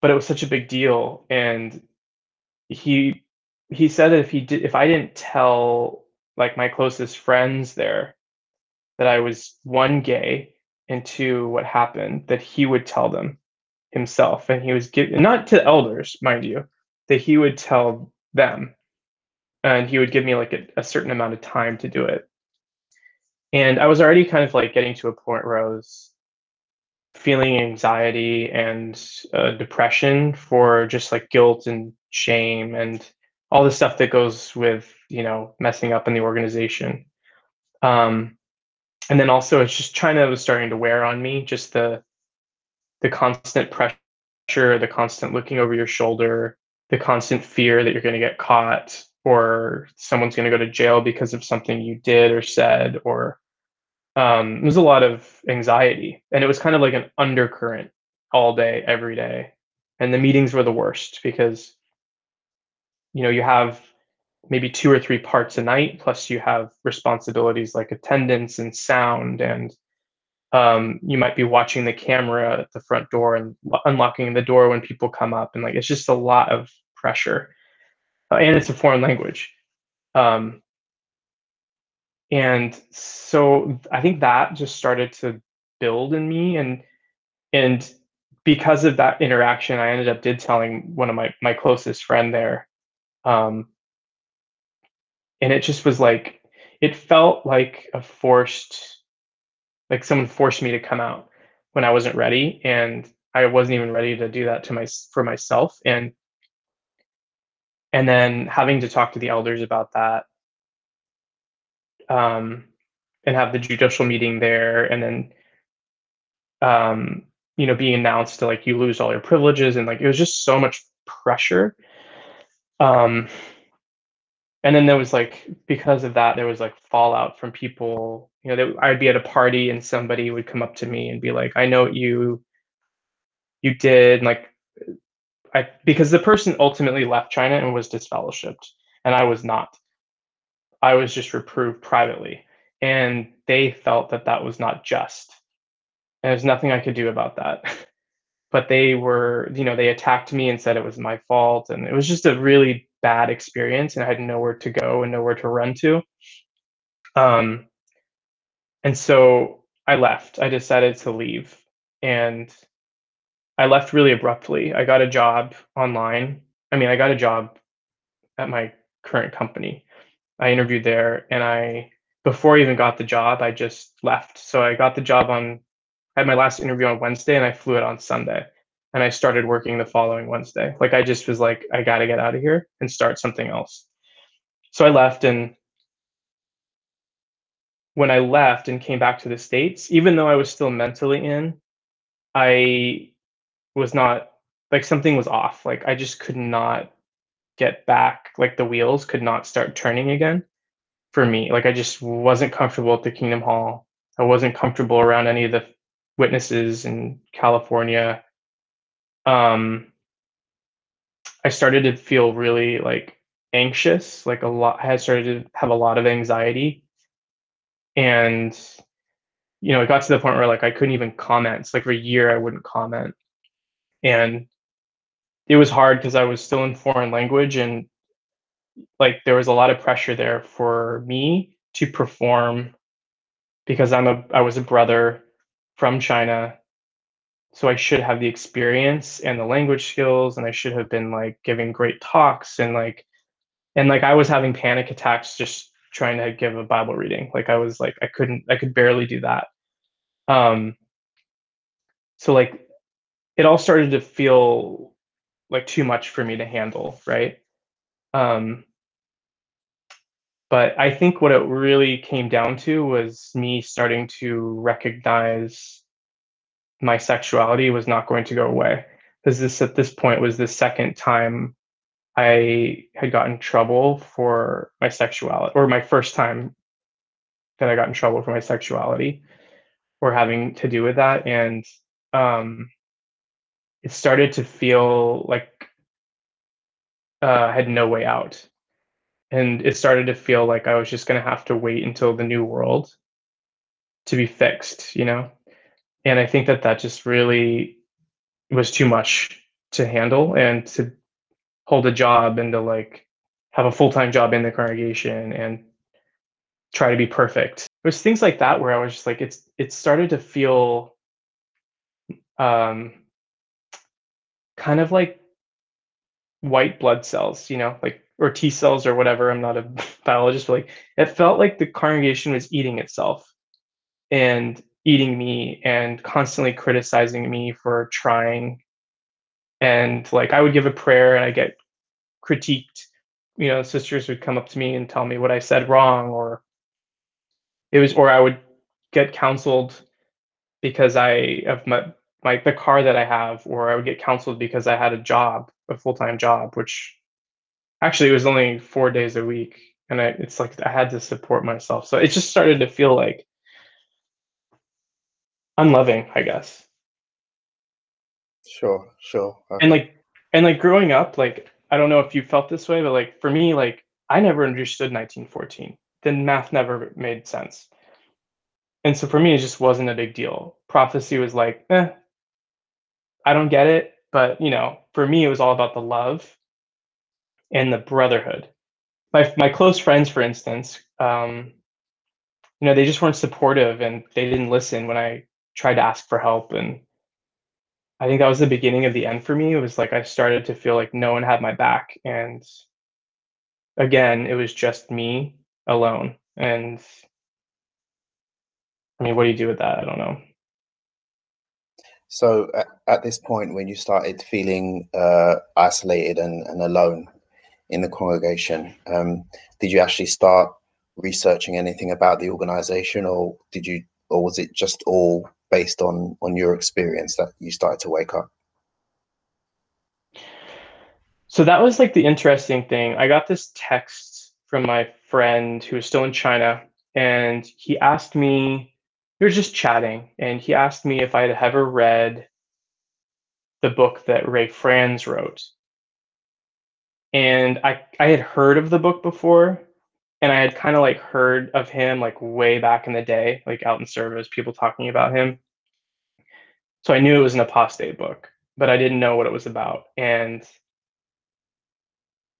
but it was such a big deal and he he said that if he did if i didn't tell like my closest friends there that I was one gay and two what happened that he would tell them himself. And he was giving not to elders mind you that he would tell them. And he would give me like a, a certain amount of time to do it. And I was already kind of like getting to a point where I was feeling anxiety and uh, depression for just like guilt and shame and all the stuff that goes with you know messing up in the organization. Um, and then also it's just China was starting to wear on me, just the the constant pressure, the constant looking over your shoulder, the constant fear that you're going to get caught or someone's going to go to jail because of something you did or said or um, it was a lot of anxiety and it was kind of like an undercurrent all day every day and the meetings were the worst because you know you have maybe two or three parts a night plus you have responsibilities like attendance and sound and um, you might be watching the camera at the front door and unlocking the door when people come up and like it's just a lot of pressure. Uh, and it's a foreign language. Um, and so i think that just started to build in me and and because of that interaction i ended up did telling one of my my closest friend there um, and it just was like it felt like a forced like someone forced me to come out when I wasn't ready and I wasn't even ready to do that to my for myself and and then having to talk to the elders about that um and have the judicial meeting there and then um you know being announced to like you lose all your privileges and like it was just so much pressure. Um and then there was like because of that there was like fallout from people you know that i'd be at a party and somebody would come up to me and be like i know what you you did like i because the person ultimately left china and was disfellowshipped and i was not i was just reproved privately and they felt that that was not just. And there's nothing i could do about that. But they were you know they attacked me and said it was my fault and it was just a really bad experience and i had nowhere to go and nowhere to run to. Um and so i left. I decided to leave and i left really abruptly. I got a job online. I mean i got a job at my current company i interviewed there and i before i even got the job i just left so i got the job on I had my last interview on Wednesday and I flew it on Sunday. And I started working the following Wednesday. Like I just was like, I got to get out of here and start something else. So I left. And when I left and came back to the States, even though I was still mentally in, I was not like something was off. Like I just could not get back. Like the wheels could not start turning again for me. Like I just wasn't comfortable at the Kingdom Hall. I wasn't comfortable around any of the witnesses in California, um, I started to feel really like anxious, like a lot. I started to have a lot of anxiety, and you know, it got to the point where like I couldn't even comment. it's like for a year, I wouldn't comment, and it was hard because I was still in foreign language and like there was a lot of pressure there for me to perform because I'm a I was a brother from China. So I should have the experience and the language skills, and I should have been like giving great talks and like, and like I was having panic attacks just trying to give a Bible reading. Like I was like I couldn't, I could barely do that. Um, so like it all started to feel like too much for me to handle, right? Um, but I think what it really came down to was me starting to recognize my sexuality was not going to go away. Because this at this point was the second time I had gotten trouble for my sexuality, or my first time that I got in trouble for my sexuality or having to do with that. And um, it started to feel like uh, I had no way out and it started to feel like I was just going to have to wait until the new world to be fixed, you know? And I think that that just really was too much to handle and to hold a job and to like have a full-time job in the congregation and try to be perfect. It was things like that where I was just like it's it started to feel um kind of like white blood cells, you know, like or T cells or whatever. I'm not a biologist, but like it felt like the congregation was eating itself and eating me and constantly criticizing me for trying. And like I would give a prayer and I get critiqued. You know, sisters would come up to me and tell me what I said wrong, or it was, or I would get counseled because I of my my the car that I have, or I would get counseled because I had a job, a full time job, which actually it was only four days a week and I, it's like i had to support myself. So it just started to feel like unloving i guess. Sure sure okay. and like and like growing up like i don't know if you felt this way but like for me like i never understood 1914 then math never made sense. And so for me it just wasn't a big deal. Prophecy was like eh, i don't get it but you know for me it was all about the love and the brotherhood. My my close friends, for instance, um, you know, they just weren't supportive and they didn't listen when I tried to ask for help. And I think that was the beginning of the end for me. It was like I started to feel like no one had my back, and again, it was just me alone. And I mean, what do you do with that? I don't know. So at, at this point, when you started feeling uh, isolated and, and alone, in the congregation. Um, did you actually start researching anything about the organization, or did you, or was it just all based on on your experience that you started to wake up? So that was like the interesting thing. I got this text from my friend who was still in China, and he asked me. We were just chatting, and he asked me if I had ever read the book that Ray Franz wrote. And I I had heard of the book before, and I had kind of like heard of him like way back in the day, like out in service, people talking about him. So I knew it was an apostate book, but I didn't know what it was about. And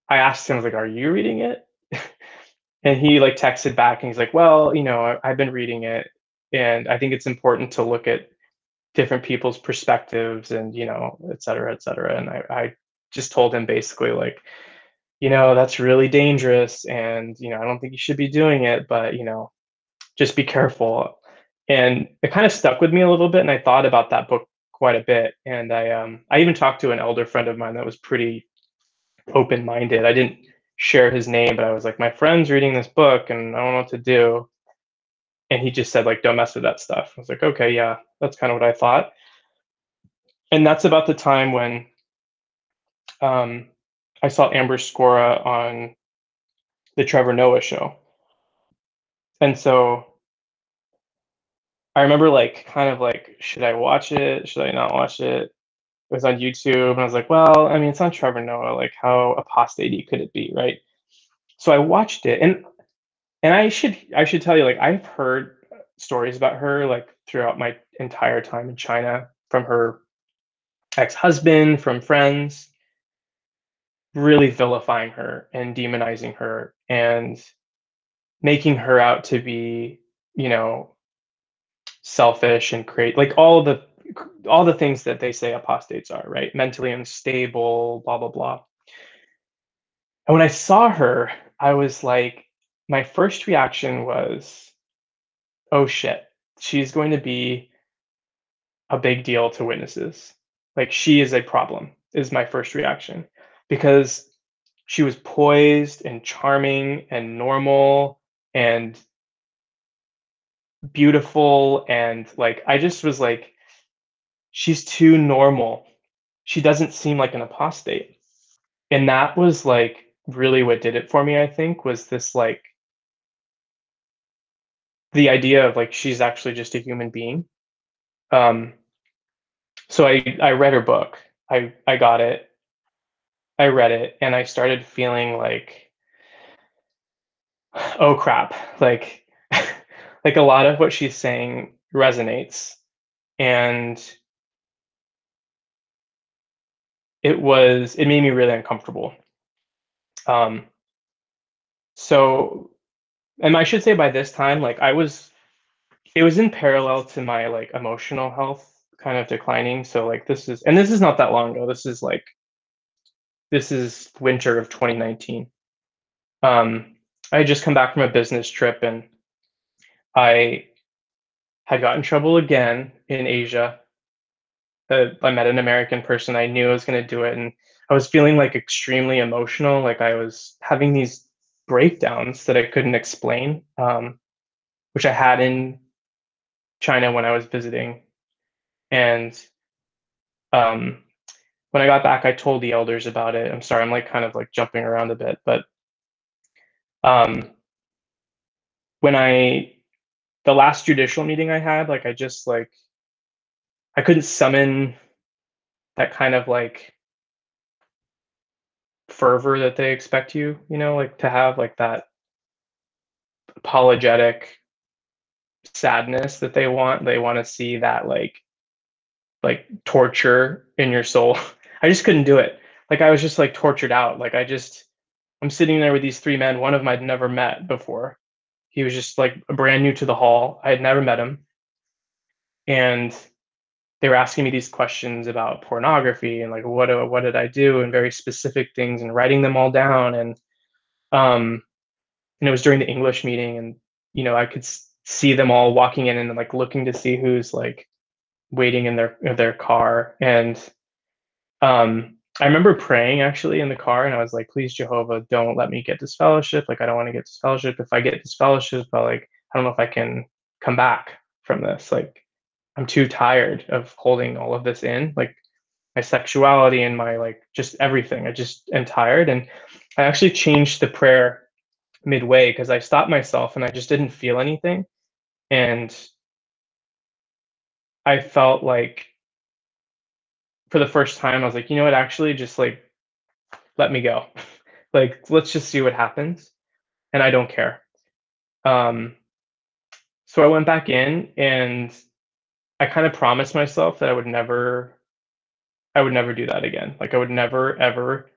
I asked him, I was like, "Are you reading it?" and he like texted back, and he's like, "Well, you know, I've been reading it, and I think it's important to look at different people's perspectives, and you know, et cetera, et cetera." And I, I just told him basically like, you know, that's really dangerous, and you know, I don't think you should be doing it, but you know, just be careful. And it kind of stuck with me a little bit, and I thought about that book quite a bit. And I um I even talked to an elder friend of mine that was pretty open minded. I didn't share his name, but I was like, my friend's reading this book and I don't know what to do. And he just said, like, don't mess with that stuff. I was like, okay, yeah, that's kind of what I thought. And that's about the time when um, I saw Amber Scorah on the Trevor Noah show. And so I remember like kind of like, should I watch it? Should I not watch it? it was on YouTube, and I was like, well, I mean, it's on Trevor Noah. Like, how apostate could it be, right? So I watched it, and and I should I should tell you, like, I've heard stories about her like throughout my entire time in China from her ex-husband, from friends, really vilifying her and demonizing her and making her out to be, you know, selfish and create like all the all the things that they say apostates are, right? Mentally unstable, blah, blah, blah. And when I saw her, I was like, my first reaction was, oh shit, she's going to be a big deal to witnesses. Like she is a problem, is my first reaction. Because she was poised and charming and normal and beautiful and like I just was like she's too normal. She doesn't seem like an apostate. And that was like really what did it for me, I think, was this like the idea of like she's actually just a human being. Um so I I read her book. I I got it. I read it and I started feeling like oh crap. Like like a lot of what she's saying resonates and it was it made me really uncomfortable. Um, so, and I should say by this time, like I was, it was in parallel to my like emotional health kind of declining. So like this is, and this is not that long ago. This is like, this is winter of 2019. Um, I had just come back from a business trip and I had got in trouble again in Asia uh, I met an American person. I knew I was going to do it, and I was feeling like extremely emotional. Like I was having these breakdowns that I couldn't explain, um, which I had in China when I was visiting. And um, when I got back, I told the elders about it. I'm sorry, I'm like kind of like jumping around a bit, but um, when I the last judicial meeting I had, like I just like I couldn't summon that kind of like fervor that they expect you, you know, like to have like that apologetic sadness that they want. They want to see that like like torture in your soul. I just couldn't do it. Like I was just like tortured out. Like I just I'm sitting there with these three men. One of them I'd never met before. He was just like brand new to the hall. I had never met him. And they were asking me these questions about pornography and like what what did I do and very specific things and writing them all down. And um and it was during the English meeting and you know I could see them all walking in and like looking to see who's like waiting in their in their car. And um I remember praying actually in the car and I was like please Jehovah don't let me get disfellowship. Like I don't want to get disfellowship. If I get disfellowship but like I don't know if I can come back from this. Like I'm too tired of holding all of this in, like my sexuality and my like just everything. I just am tired. And I actually changed the prayer midway because I stopped myself and I just didn't feel anything. And I felt like for the first time, I was like, you know what, actually, just like let me go. like, let's just see what happens. And I don't care. Um, so I went back in and I kind of promised myself that I would never I would never do that again. Like I would never ever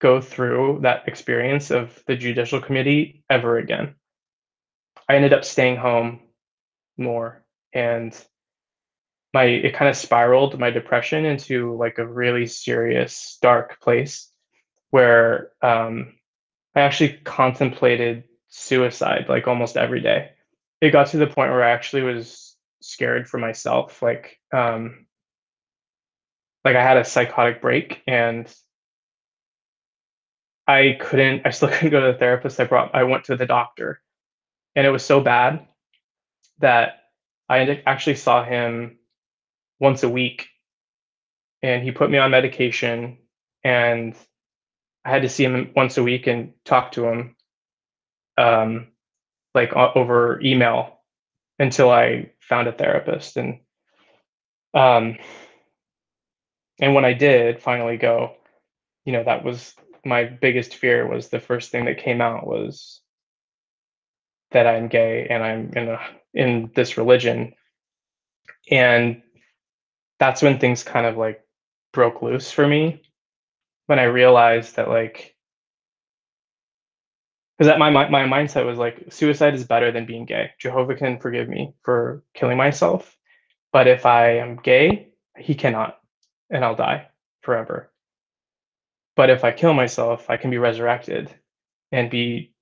go through that experience of the judicial committee ever again. I ended up staying home more and my it kind of spiraled my depression into like a really serious dark place where um, I actually contemplated suicide like almost every day. It got to the point where I actually was scared for myself. Like, um, like I had a psychotic break and I couldn't, I still couldn't go to the therapist. I brought, I went to the doctor and it was so bad that I actually saw him once a week and he put me on medication and I had to see him once a week and talk to him um, like over email until I found a therapist and um and when I did finally go you know that was my biggest fear was the first thing that came out was that I'm gay and I'm in a in this religion. And that's when things kind of like broke loose for me when I realized that like because that my my mindset was like suicide is better than being gay. Jehovah can forgive me for killing myself, but if I am gay, he cannot, and I'll die forever. But if I kill myself, I can be resurrected and be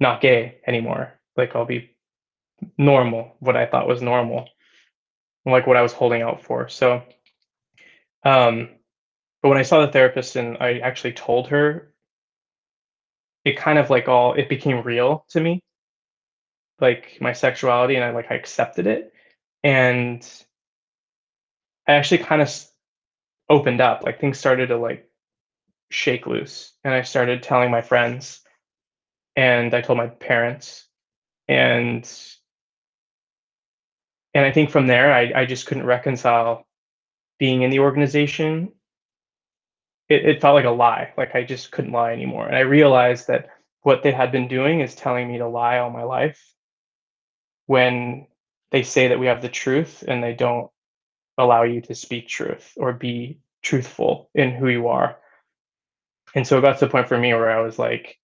not gay anymore. Like I'll be normal, what I thought was normal, like what I was holding out for. So, um, but when I saw the therapist and I actually told her it kind of like all it became real to me. Like my sexuality and i like i accepted it. And i actually kind of opened up like things started to like shake loose. And i started telling my friends. And i told my parents. And and i think from there i, I just couldn't reconcile being in the organization it, it felt like a lie. Like I just couldn't lie anymore. And I realized that what they had been doing is telling me to lie all my life when they say that we have the truth and they don't allow you to speak truth or be truthful in who you are. And so it got to the point for me where I was like,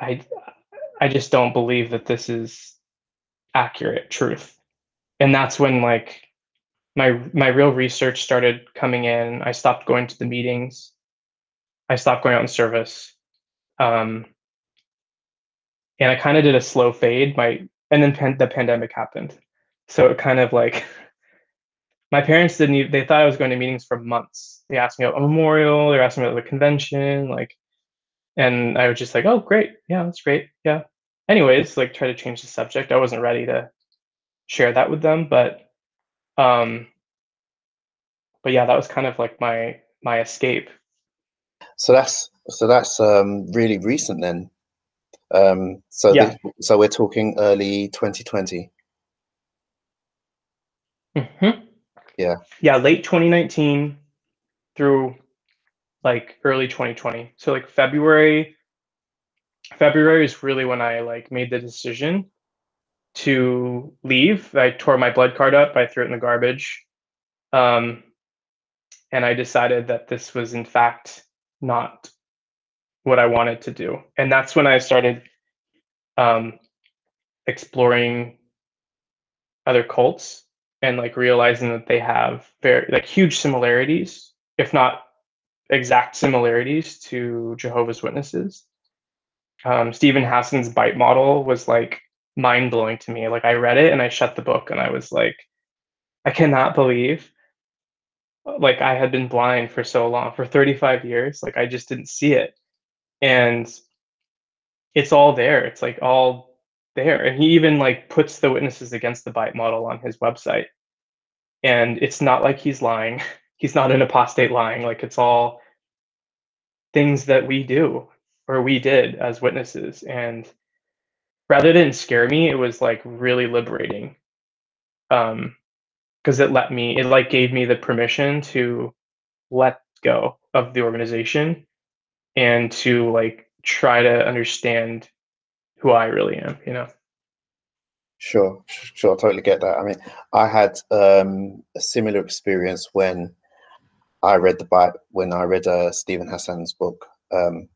I I just don't believe that this is accurate truth. And that's when like my my real research started coming in. I stopped going to the meetings. I stopped going out in service. Um, and I kind of did a slow fade. My and then pan, the pandemic happened, so it kind of like my parents didn't. Even, they thought I was going to meetings for months. They asked me about a memorial. They're asking me about the convention, like, and I was just like, "Oh, great, yeah, that's great, yeah." Anyways, like, try to change the subject. I wasn't ready to share that with them, but um, but yeah, that was kind of like my my escape. So that's so that's um, really recent then. Um, so Yeah. the, so we're talking early 2020. Mhm. Yeah. Yeah, late 2019 through like early 2020. So like February February is really when I like made the decision to leave. I tore my blood card up, I threw it in the garbage. Um, and I decided that this was in fact not what I wanted to do. And that's when I started um, exploring other cults and like realizing that they have very like huge similarities, if not exact similarities to Jehovah's Witnesses. Um, Steven Hassan's BITE model was like mind blowing to me. Like I read it and I shut the book and I was like, I cannot believe uh, like I had been blind for so long, for 35 years. Like I just didn't see it. And it's all there. It's like all there. And he even like puts the witnesses against the BITE model on his website. And it's not like he's lying. He's not an apostate lying. Like it's all things that we do or we did as witnesses. And rather than scare me, it was like really liberating. Um, because it let me, it like gave me the permission to let go of the organization and to like try to understand who I really am, you know? Sure, sure, I totally get that. I mean, I had um, a similar experience when I read the Bible, when I read uh, Steven Hassan's book. Um,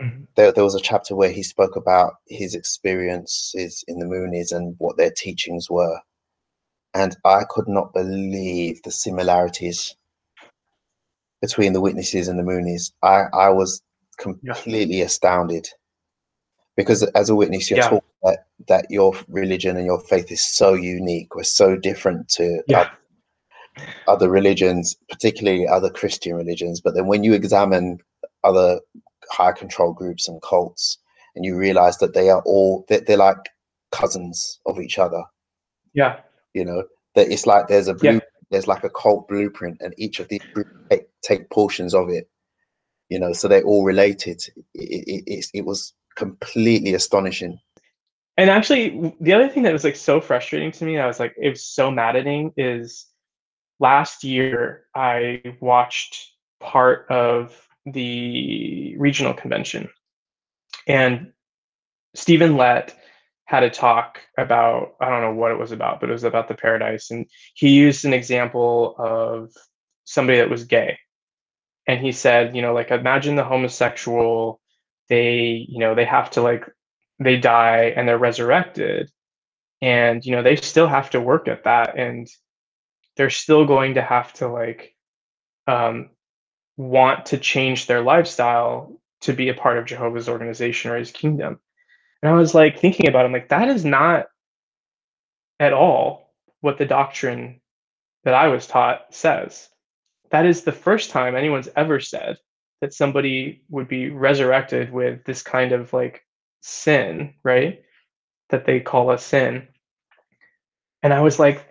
mm-hmm. there, there was a chapter where he spoke about his experiences in the Moonies and what their teachings were. And I could not believe the similarities between the witnesses and the Moonies. I, I was completely yeah. astounded because as a witness, you're yeah. taught that, that your religion and your faith is so unique or so different to yeah. other, other religions, particularly other Christian religions. But then when you examine other high control groups and cults, and you realize that they are all they're, they're like cousins of each other. Yeah, you know that it's like there's a blue, yeah. there's like a cult blueprint, and each of these groups take, take portions of it. You know, so they're all related. It, it, it, it was completely astonishing. And actually, the other thing that was like so frustrating to me, I was like, it was so maddening, is last year I watched part of the regional convention, and Stephen Lett had a talk about I don't know what it was about, but it was about the paradise, and he used an example of somebody that was gay, and he said, you know, like imagine the homosexual they you know they have to like they die and they're resurrected. And you know they still have to work at that. And they're still going to have to like um, want to change their lifestyle to be a part of jehovah's organization or his kingdom and i was like thinking about it I'm like that is not at all what the doctrine that i was taught says that is the first time anyone's ever said that somebody would be resurrected with this kind of like sin, right? That they call a sin. And I was like,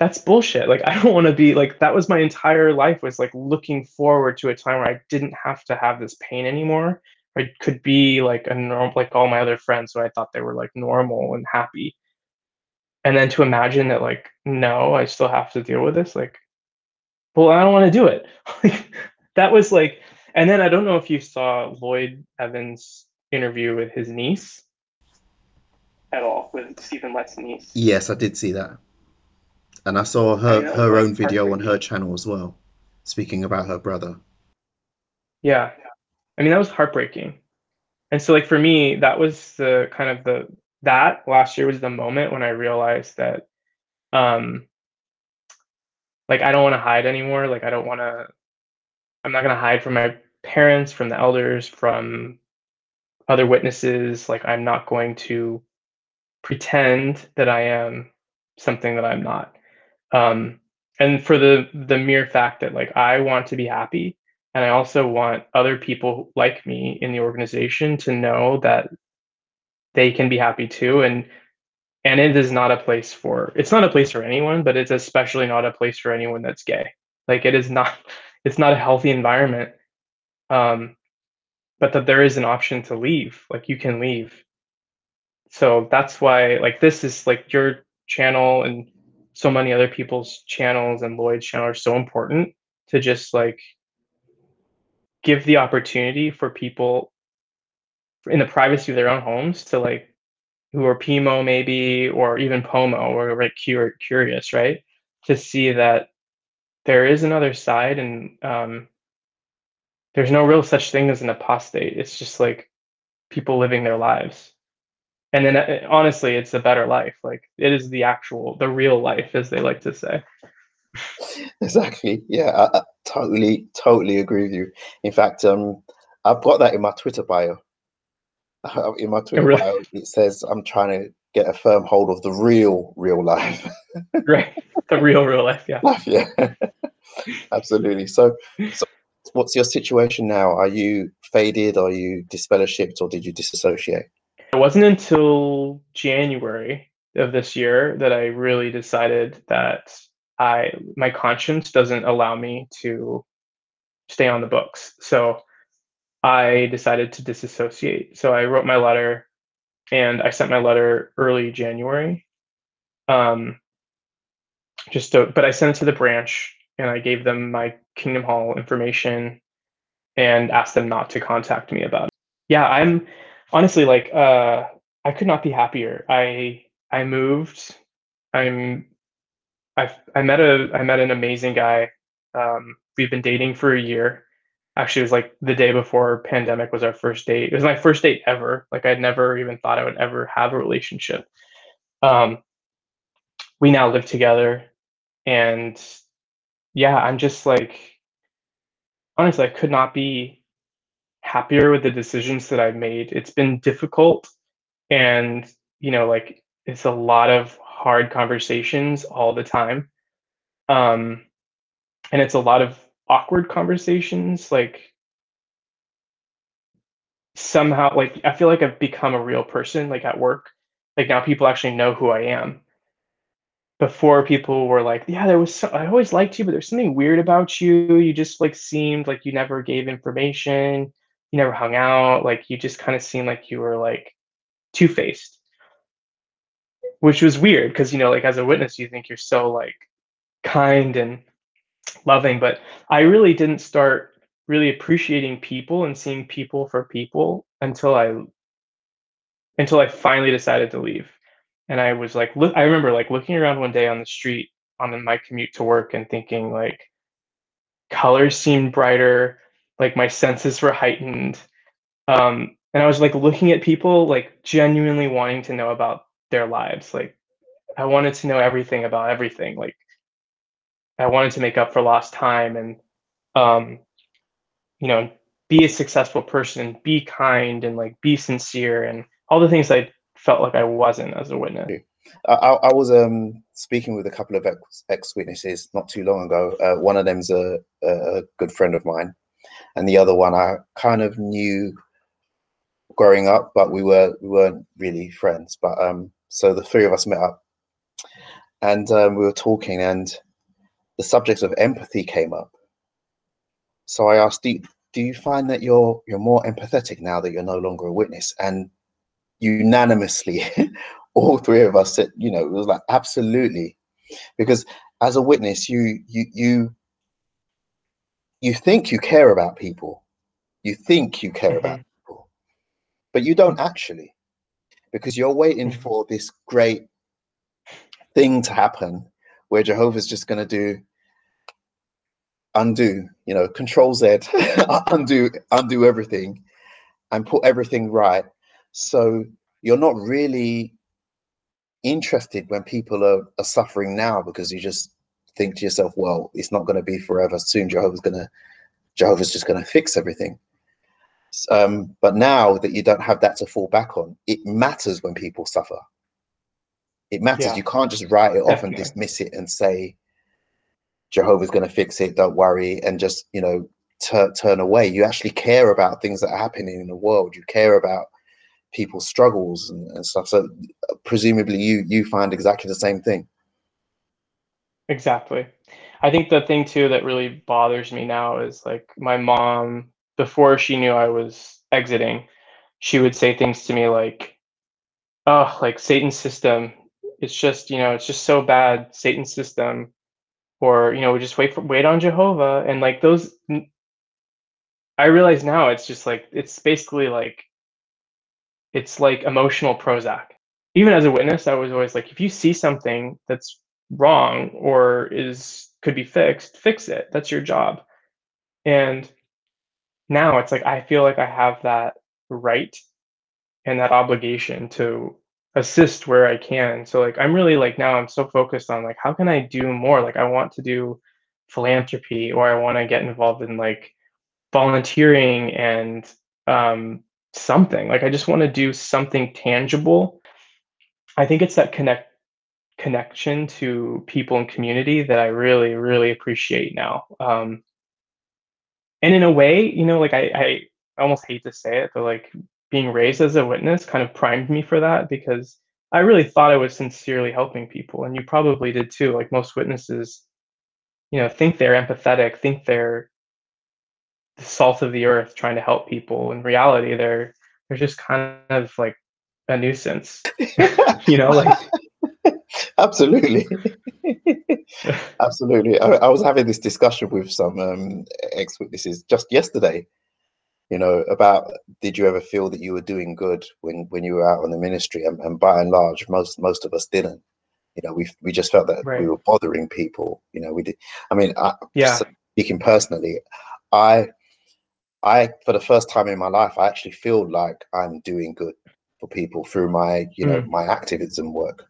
that's bullshit. Like, I don't want to be like, that was my entire life was like looking forward to a time where I didn't have to have this pain anymore. I could be like a normal, like all my other friends who I thought they were like normal and happy. And then to imagine that, like, no, I still have to deal with this, like, well, I don't want to do it. that was like, and then I don't know if you saw Lloyd Evans' interview with his niece at all, with Stephen Lett's niece. Yes, I did see that. And I saw her, I her own video on her channel as well, speaking about her brother. Yeah. I mean, that was heartbreaking. And so, like, for me, that was the kind of the, that last year was the moment when I realized that, um, like, I don't want to hide anymore. Like, I don't want to I'm not going to hide from my parents, from the elders, from other witnesses. Like, I'm not going to pretend that I am something that I'm not. Um, and for the the mere fact that like I want to be happy, and I also want other people like me in the organization to know that they can be happy too. And and it is not a place for it's not a place for anyone, but it's especially not a place for anyone that's gay. Like it is not it's not a healthy environment um, but that there is an option to leave like you can leave so that's why like this is like your channel and so many other people's channels and lloyd's channel are so important to just like give the opportunity for people in the privacy of their own homes to like who are PMO maybe or even POMO or like curious, right? To see that there is another side and um, there's no real such thing as an apostate it's just like people living their lives and then uh, honestly it's a better life. Like it is the actual the real life as they like to say. Exactly. Yeah I, I totally totally agree with you. In fact um i've got that in my twitter bio. In my twitter really? bio it says i'm trying to get a firm hold of the real real life. Right. The real real life yeah. Life, yeah. Absolutely. So so what's your situation now? Are you faded? Are you disfellowshipped or did you disassociate it wasn't until january of this year that i really decided that i my conscience doesn't allow me to stay on the books so I decided to disassociate. So I wrote my letter and I sent my letter early January. Um, just to, but I sent it to the branch and I gave them my Kingdom Hall information and asked them not to contact me about it. Yeah, I'm honestly like uh I could not be happier. I I moved. I'm I I met a I met an amazing guy. Um, we've been dating for a year. Actually, it was like the day before pandemic was our first date. It was my first date ever. Like I'd never even thought I would ever have a relationship. Um, we now live together, and yeah, I'm just like honestly, I could not be happier with the decisions that I've made. It's been difficult, and you know, like it's a lot of hard conversations all the time. Um, and it's a lot of awkward conversations like somehow like i feel like i've become a real person like at work like now people actually know who i am before people were like yeah there was so, i always liked you but there's something weird about you you just like seemed like you never gave information you never hung out like you just kind of seemed like you were like two-faced which was weird because you know like as a witness you think you're so like kind and loving, but I really didn't start really appreciating people and seeing people for people until I until I finally decided to leave. And I was like, look, I remember like looking around one day on the street on my commute to work and thinking like colors seemed brighter, like my senses were heightened. Um, and I was like looking at people like genuinely wanting to know about their lives. Like I wanted to know everything about everything. Like I wanted to make up for lost time and, um, you know, be a successful person, be kind, and like be sincere, and all the things I felt like I wasn't as a witness. I, I was um, speaking with a couple of ex, witnesses not too long ago. Uh, one of them's a, a good friend of mine, and the other one I kind of knew growing up, but we were we weren't really friends. But um, so the three of us met up, and um, we were talking, and the subject of empathy came up. So I asked, do, do you find that you're you're more empathetic now that you're no longer a witness? And unanimously, all three of us said, you know, it was like absolutely, because as a witness, you you you you think you care about people, you think you care mm -hmm. about mm-hmm. people, but you don't actually, because you're waiting mm -hmm. for this great thing to happen where Jehovah's just going to do undo, you know, control Z, undo, undo everything and put everything right. So you're not really interested when people are, are suffering now because you just think to yourself, well, it's not going to be forever. Soon Jehovah's going to, Jehovah's just going to fix everything. Um, but now that you don't have that to fall back on, it matters when people suffer. It matters. Yeah. You can't just write it Definitely. off and dismiss it and say, Jehovah's going to fix it. Don't worry, and just you know turn away. You actually care about things that are happening in the world. You care about people's struggles and, and stuff. So presumably, you you find exactly the same thing. Exactly. I think the thing too that really bothers me now is like my mom before she knew I was exiting, she would say things to me like, "Oh, like Satan's system. It's just you know, it's just so bad. Satan's system." or you know just wait for wait on jehovah and like those i realize now it's just like it's basically like it's like emotional prozac even as a witness i was always like if you see something that's wrong or is could be fixed fix it that's your job and now it's like i feel like i have that right and that obligation to assist where I can. So like I'm really like now I'm so focused on like how can I do more? Like I want to do philanthropy or I want to get involved in like volunteering and um something. Like I just want to do something tangible. I think it's that connect connection to people and community that I really really appreciate now. Um and in a way, you know, like I I almost hate to say it, but like being raised as a witness kind of primed me for that because I really thought I was sincerely helping people, and you probably did too. Like most witnesses, you know, think they're empathetic, think they're the salt of the earth trying to help people. In reality, they're they're just kind of like a nuisance. you know, like absolutely. Absolutely. I, I, was having this discussion with some um, ex-witnesses just yesterday you know about did you ever feel that you were doing good when when you were out on the ministry? And, and by and large most most of us didn't. You know we we just felt that right. we were bothering people. You know we did i mean I, yeah. speaking personally i i for the first time in my life i actually feel like i'm doing good for people through my you know mm. my activism work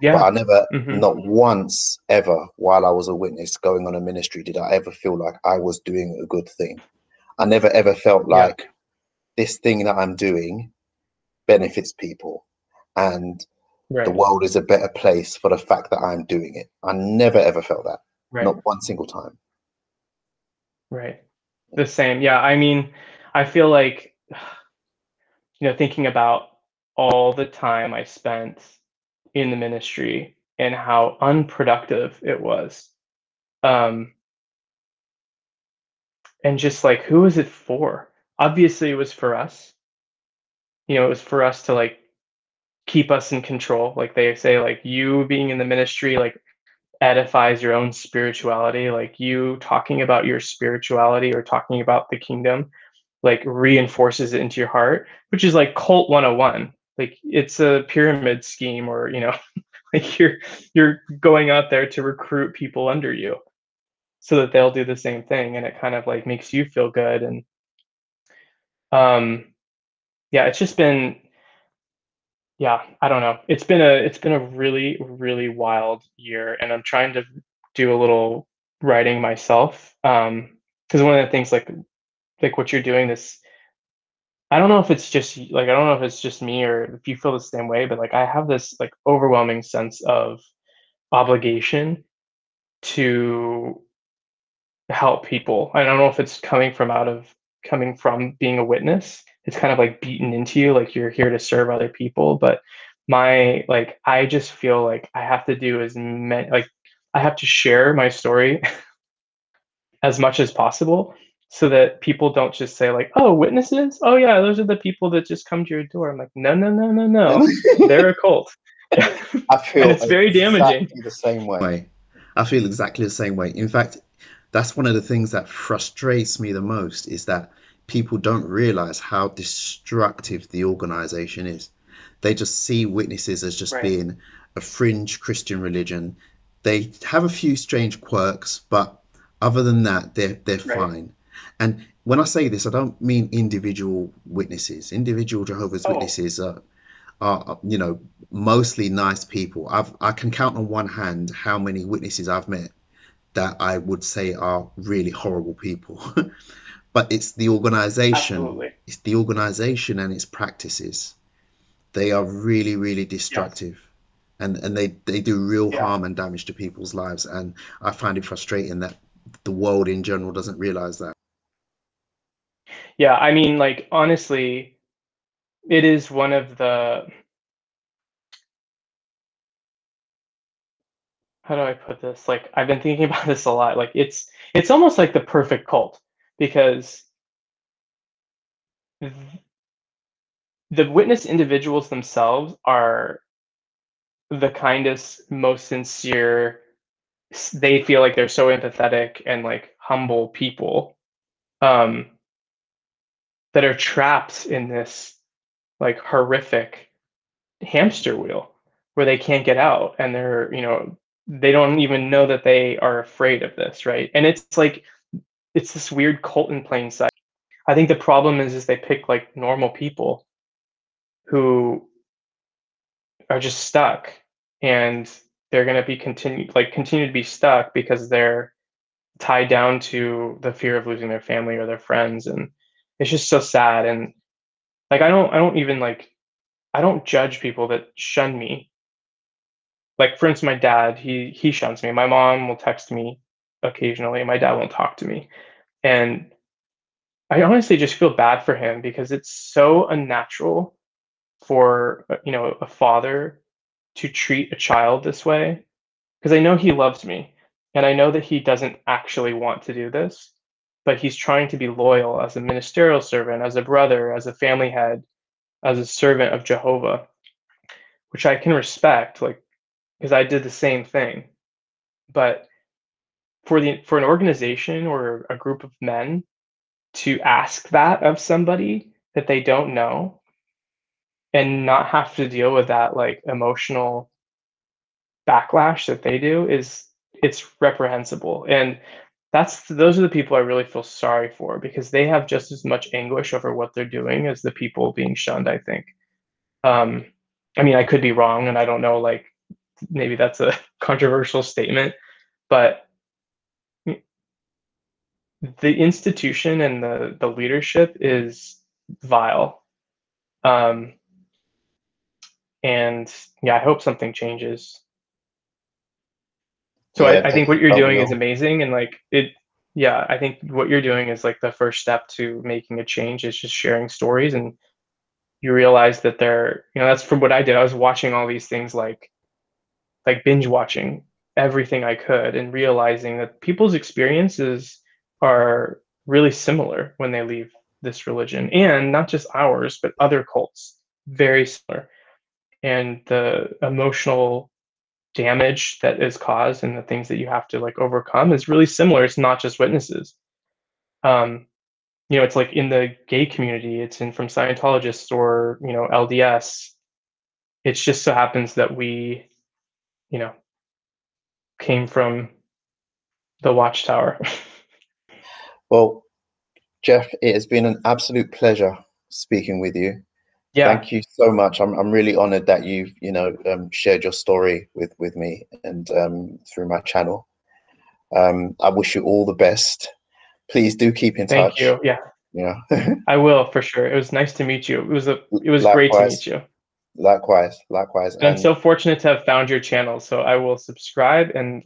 yeah but i never mm-hmm. not once ever while i was a witness going on a ministry did i ever feel like i was doing a good thing i never ever felt like yeah. this thing that i'm doing benefits people and right. the world is a better place for the fact that i'm doing it i never ever felt that right. not one single time right the same yeah i mean i feel like you know thinking about all the time i spent in the ministry and how unproductive it was. Um, and just like, who was it for? Obviously, it was for us. You know, it was for us to like keep us in control. Like they say, like you being in the ministry, like edifies your own spirituality. Like you talking about your spirituality or talking about the kingdom, like reinforces it into your heart, which is like cult 101 like it's a pyramid scheme or you know like you're you're going out there to recruit people under you so that they'll do the same thing and it kind of like makes you feel good and um yeah it's just been yeah i don't know. It's been a it's been a really really wild year and i'm trying to do a little writing myself um because one of the things like like what you're doing this I don't know if it's just like I don't know if it's just me or if you feel the same way, but like I have this like overwhelming sense of obligation to help people. I don't know if it's coming from out of coming from being a witness. It's kind of like beaten into you, like you're here to serve other people. But my like I just feel like I have to do as many like I have to share my story as much as possible so that people don't just say like oh witnesses? Oh yeah those are the people that just come to your door. I'm like no no no no no. They're a cult. I feel and it's very damaging. the same way. I feel exactly the same way. In fact that's one of the things that frustrates me the most is that people don't realize how destructive the organization is. They just see witnesses as just right. being a fringe christian religion. They have a few strange quirks but other than that they're they're right. fine and when I say this, I don't mean individual witnesses. Individual Jehovah's oh. Witnesses are, are, you know, mostly nice people. I've I can count on one hand how many witnesses I've met that I would say are really horrible people. but it's the organization. Absolutely. It's the organization and its practices. They are really, really destructive. Yes. And, and they, they do real yeah. harm and damage to people's lives. And I find it frustrating that the world in general doesn't realize that. Yeah, I mean, like honestly, it is one of the how do I put this? Like I've been thinking about this a lot. Like it's it's almost like the perfect cult because the witness individuals themselves are the kindest, most sincere. They feel like they're so empathetic and like humble people. Um, that are trapped in this like horrific hamster wheel where they can't get out and they're you know they don't even know that they are afraid of this right? And it's like it's this weird cult in plain sight. I think the problem is is they pick like normal people who are just stuck and they're going to be continued like continue to be stuck because they're tied down to the fear of losing their family or their friends and it's just so sad and like i don't i don't even like i don't judge people that shun me. Like for instance my dad he he shuns me. My mom will text me occasionally. My dad won't talk to me. And i honestly just feel bad for him because it's so unnatural for uh, you know a father to treat a child this way. Because i know he loves me and i know that he doesn't actually want to do this but he's trying to be loyal as a ministerial servant, as a brother, as a family head, as a servant of Jehovah, which I can respect, like because I did the same thing. But for the for an organization or a group of men to ask that of somebody that they don't know and not have to deal with that like emotional backlash that they do is it's reprehensible and that's those are the people I really feel sorry for because they have just as much anguish over what they're doing as the people being shunned. I think. Um, I mean, I could be wrong, and I don't know. Like, maybe that's a controversial statement, but the institution and the the leadership is vile. Um, and yeah, I hope something changes. So yeah, I, I, think what you're doing is amazing, and like it, yeah, I think what you're doing is like the first step to making a change is just sharing stories, and you realize that they're, you know, that's from what I did. I was watching all these things like, like binge watching everything I could, and realizing that people's experiences are really similar when they leave this religion, and not just ours, but other cults, very similar, and the emotional damage that is caused and the things that you have to like overcome is really similar. It's not just witnesses. Um, you know, it's like in the gay community, it's in from Scientologists or, you know, LDS. It just so happens that we, you know, came from the watchtower. well, Jeff, it has been an absolute pleasure speaking with you. Yeah. Thank you so much. I'm I'm really honored that you've you know um, shared your story with with me and um, through my channel. Um, I wish you all the best. Please do keep in Thank touch. Thank you. Yeah. Yeah. I will for sure. It was nice to meet you. It was a it was likewise. great to meet you. Likewise, likewise. And I'm so fortunate to have found your channel. So I will subscribe and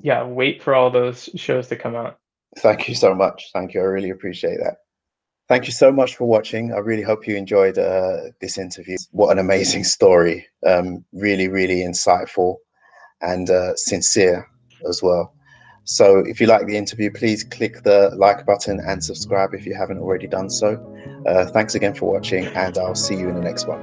yeah, wait for all those shows to come out. Thank you so much. Thank you. I really appreciate that. Thank you so much for watching. I really hope you enjoyed uh, this interview. What an amazing story. Um, really, really insightful and uh, sincere as well. So if you like the interview, please click the like button and subscribe if you haven't already done so. Uh, thanks again for watching and I'll see you in the next one.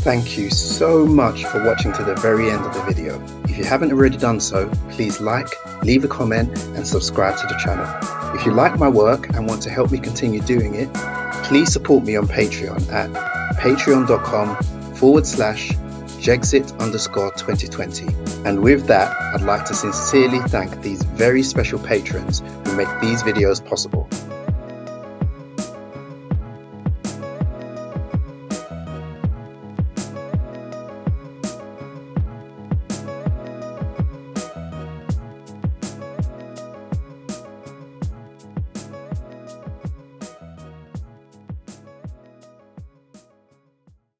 Thank you so much for watching to the very end of the video. If you haven't already done so, please like, leave a comment and subscribe to the channel. If you like my work and want to help me continue doing it, please support me on Patreon at patreon.com forward slash Jexit underscore 2020. And with that, I'd like to sincerely thank these very special patrons who make these videos possible.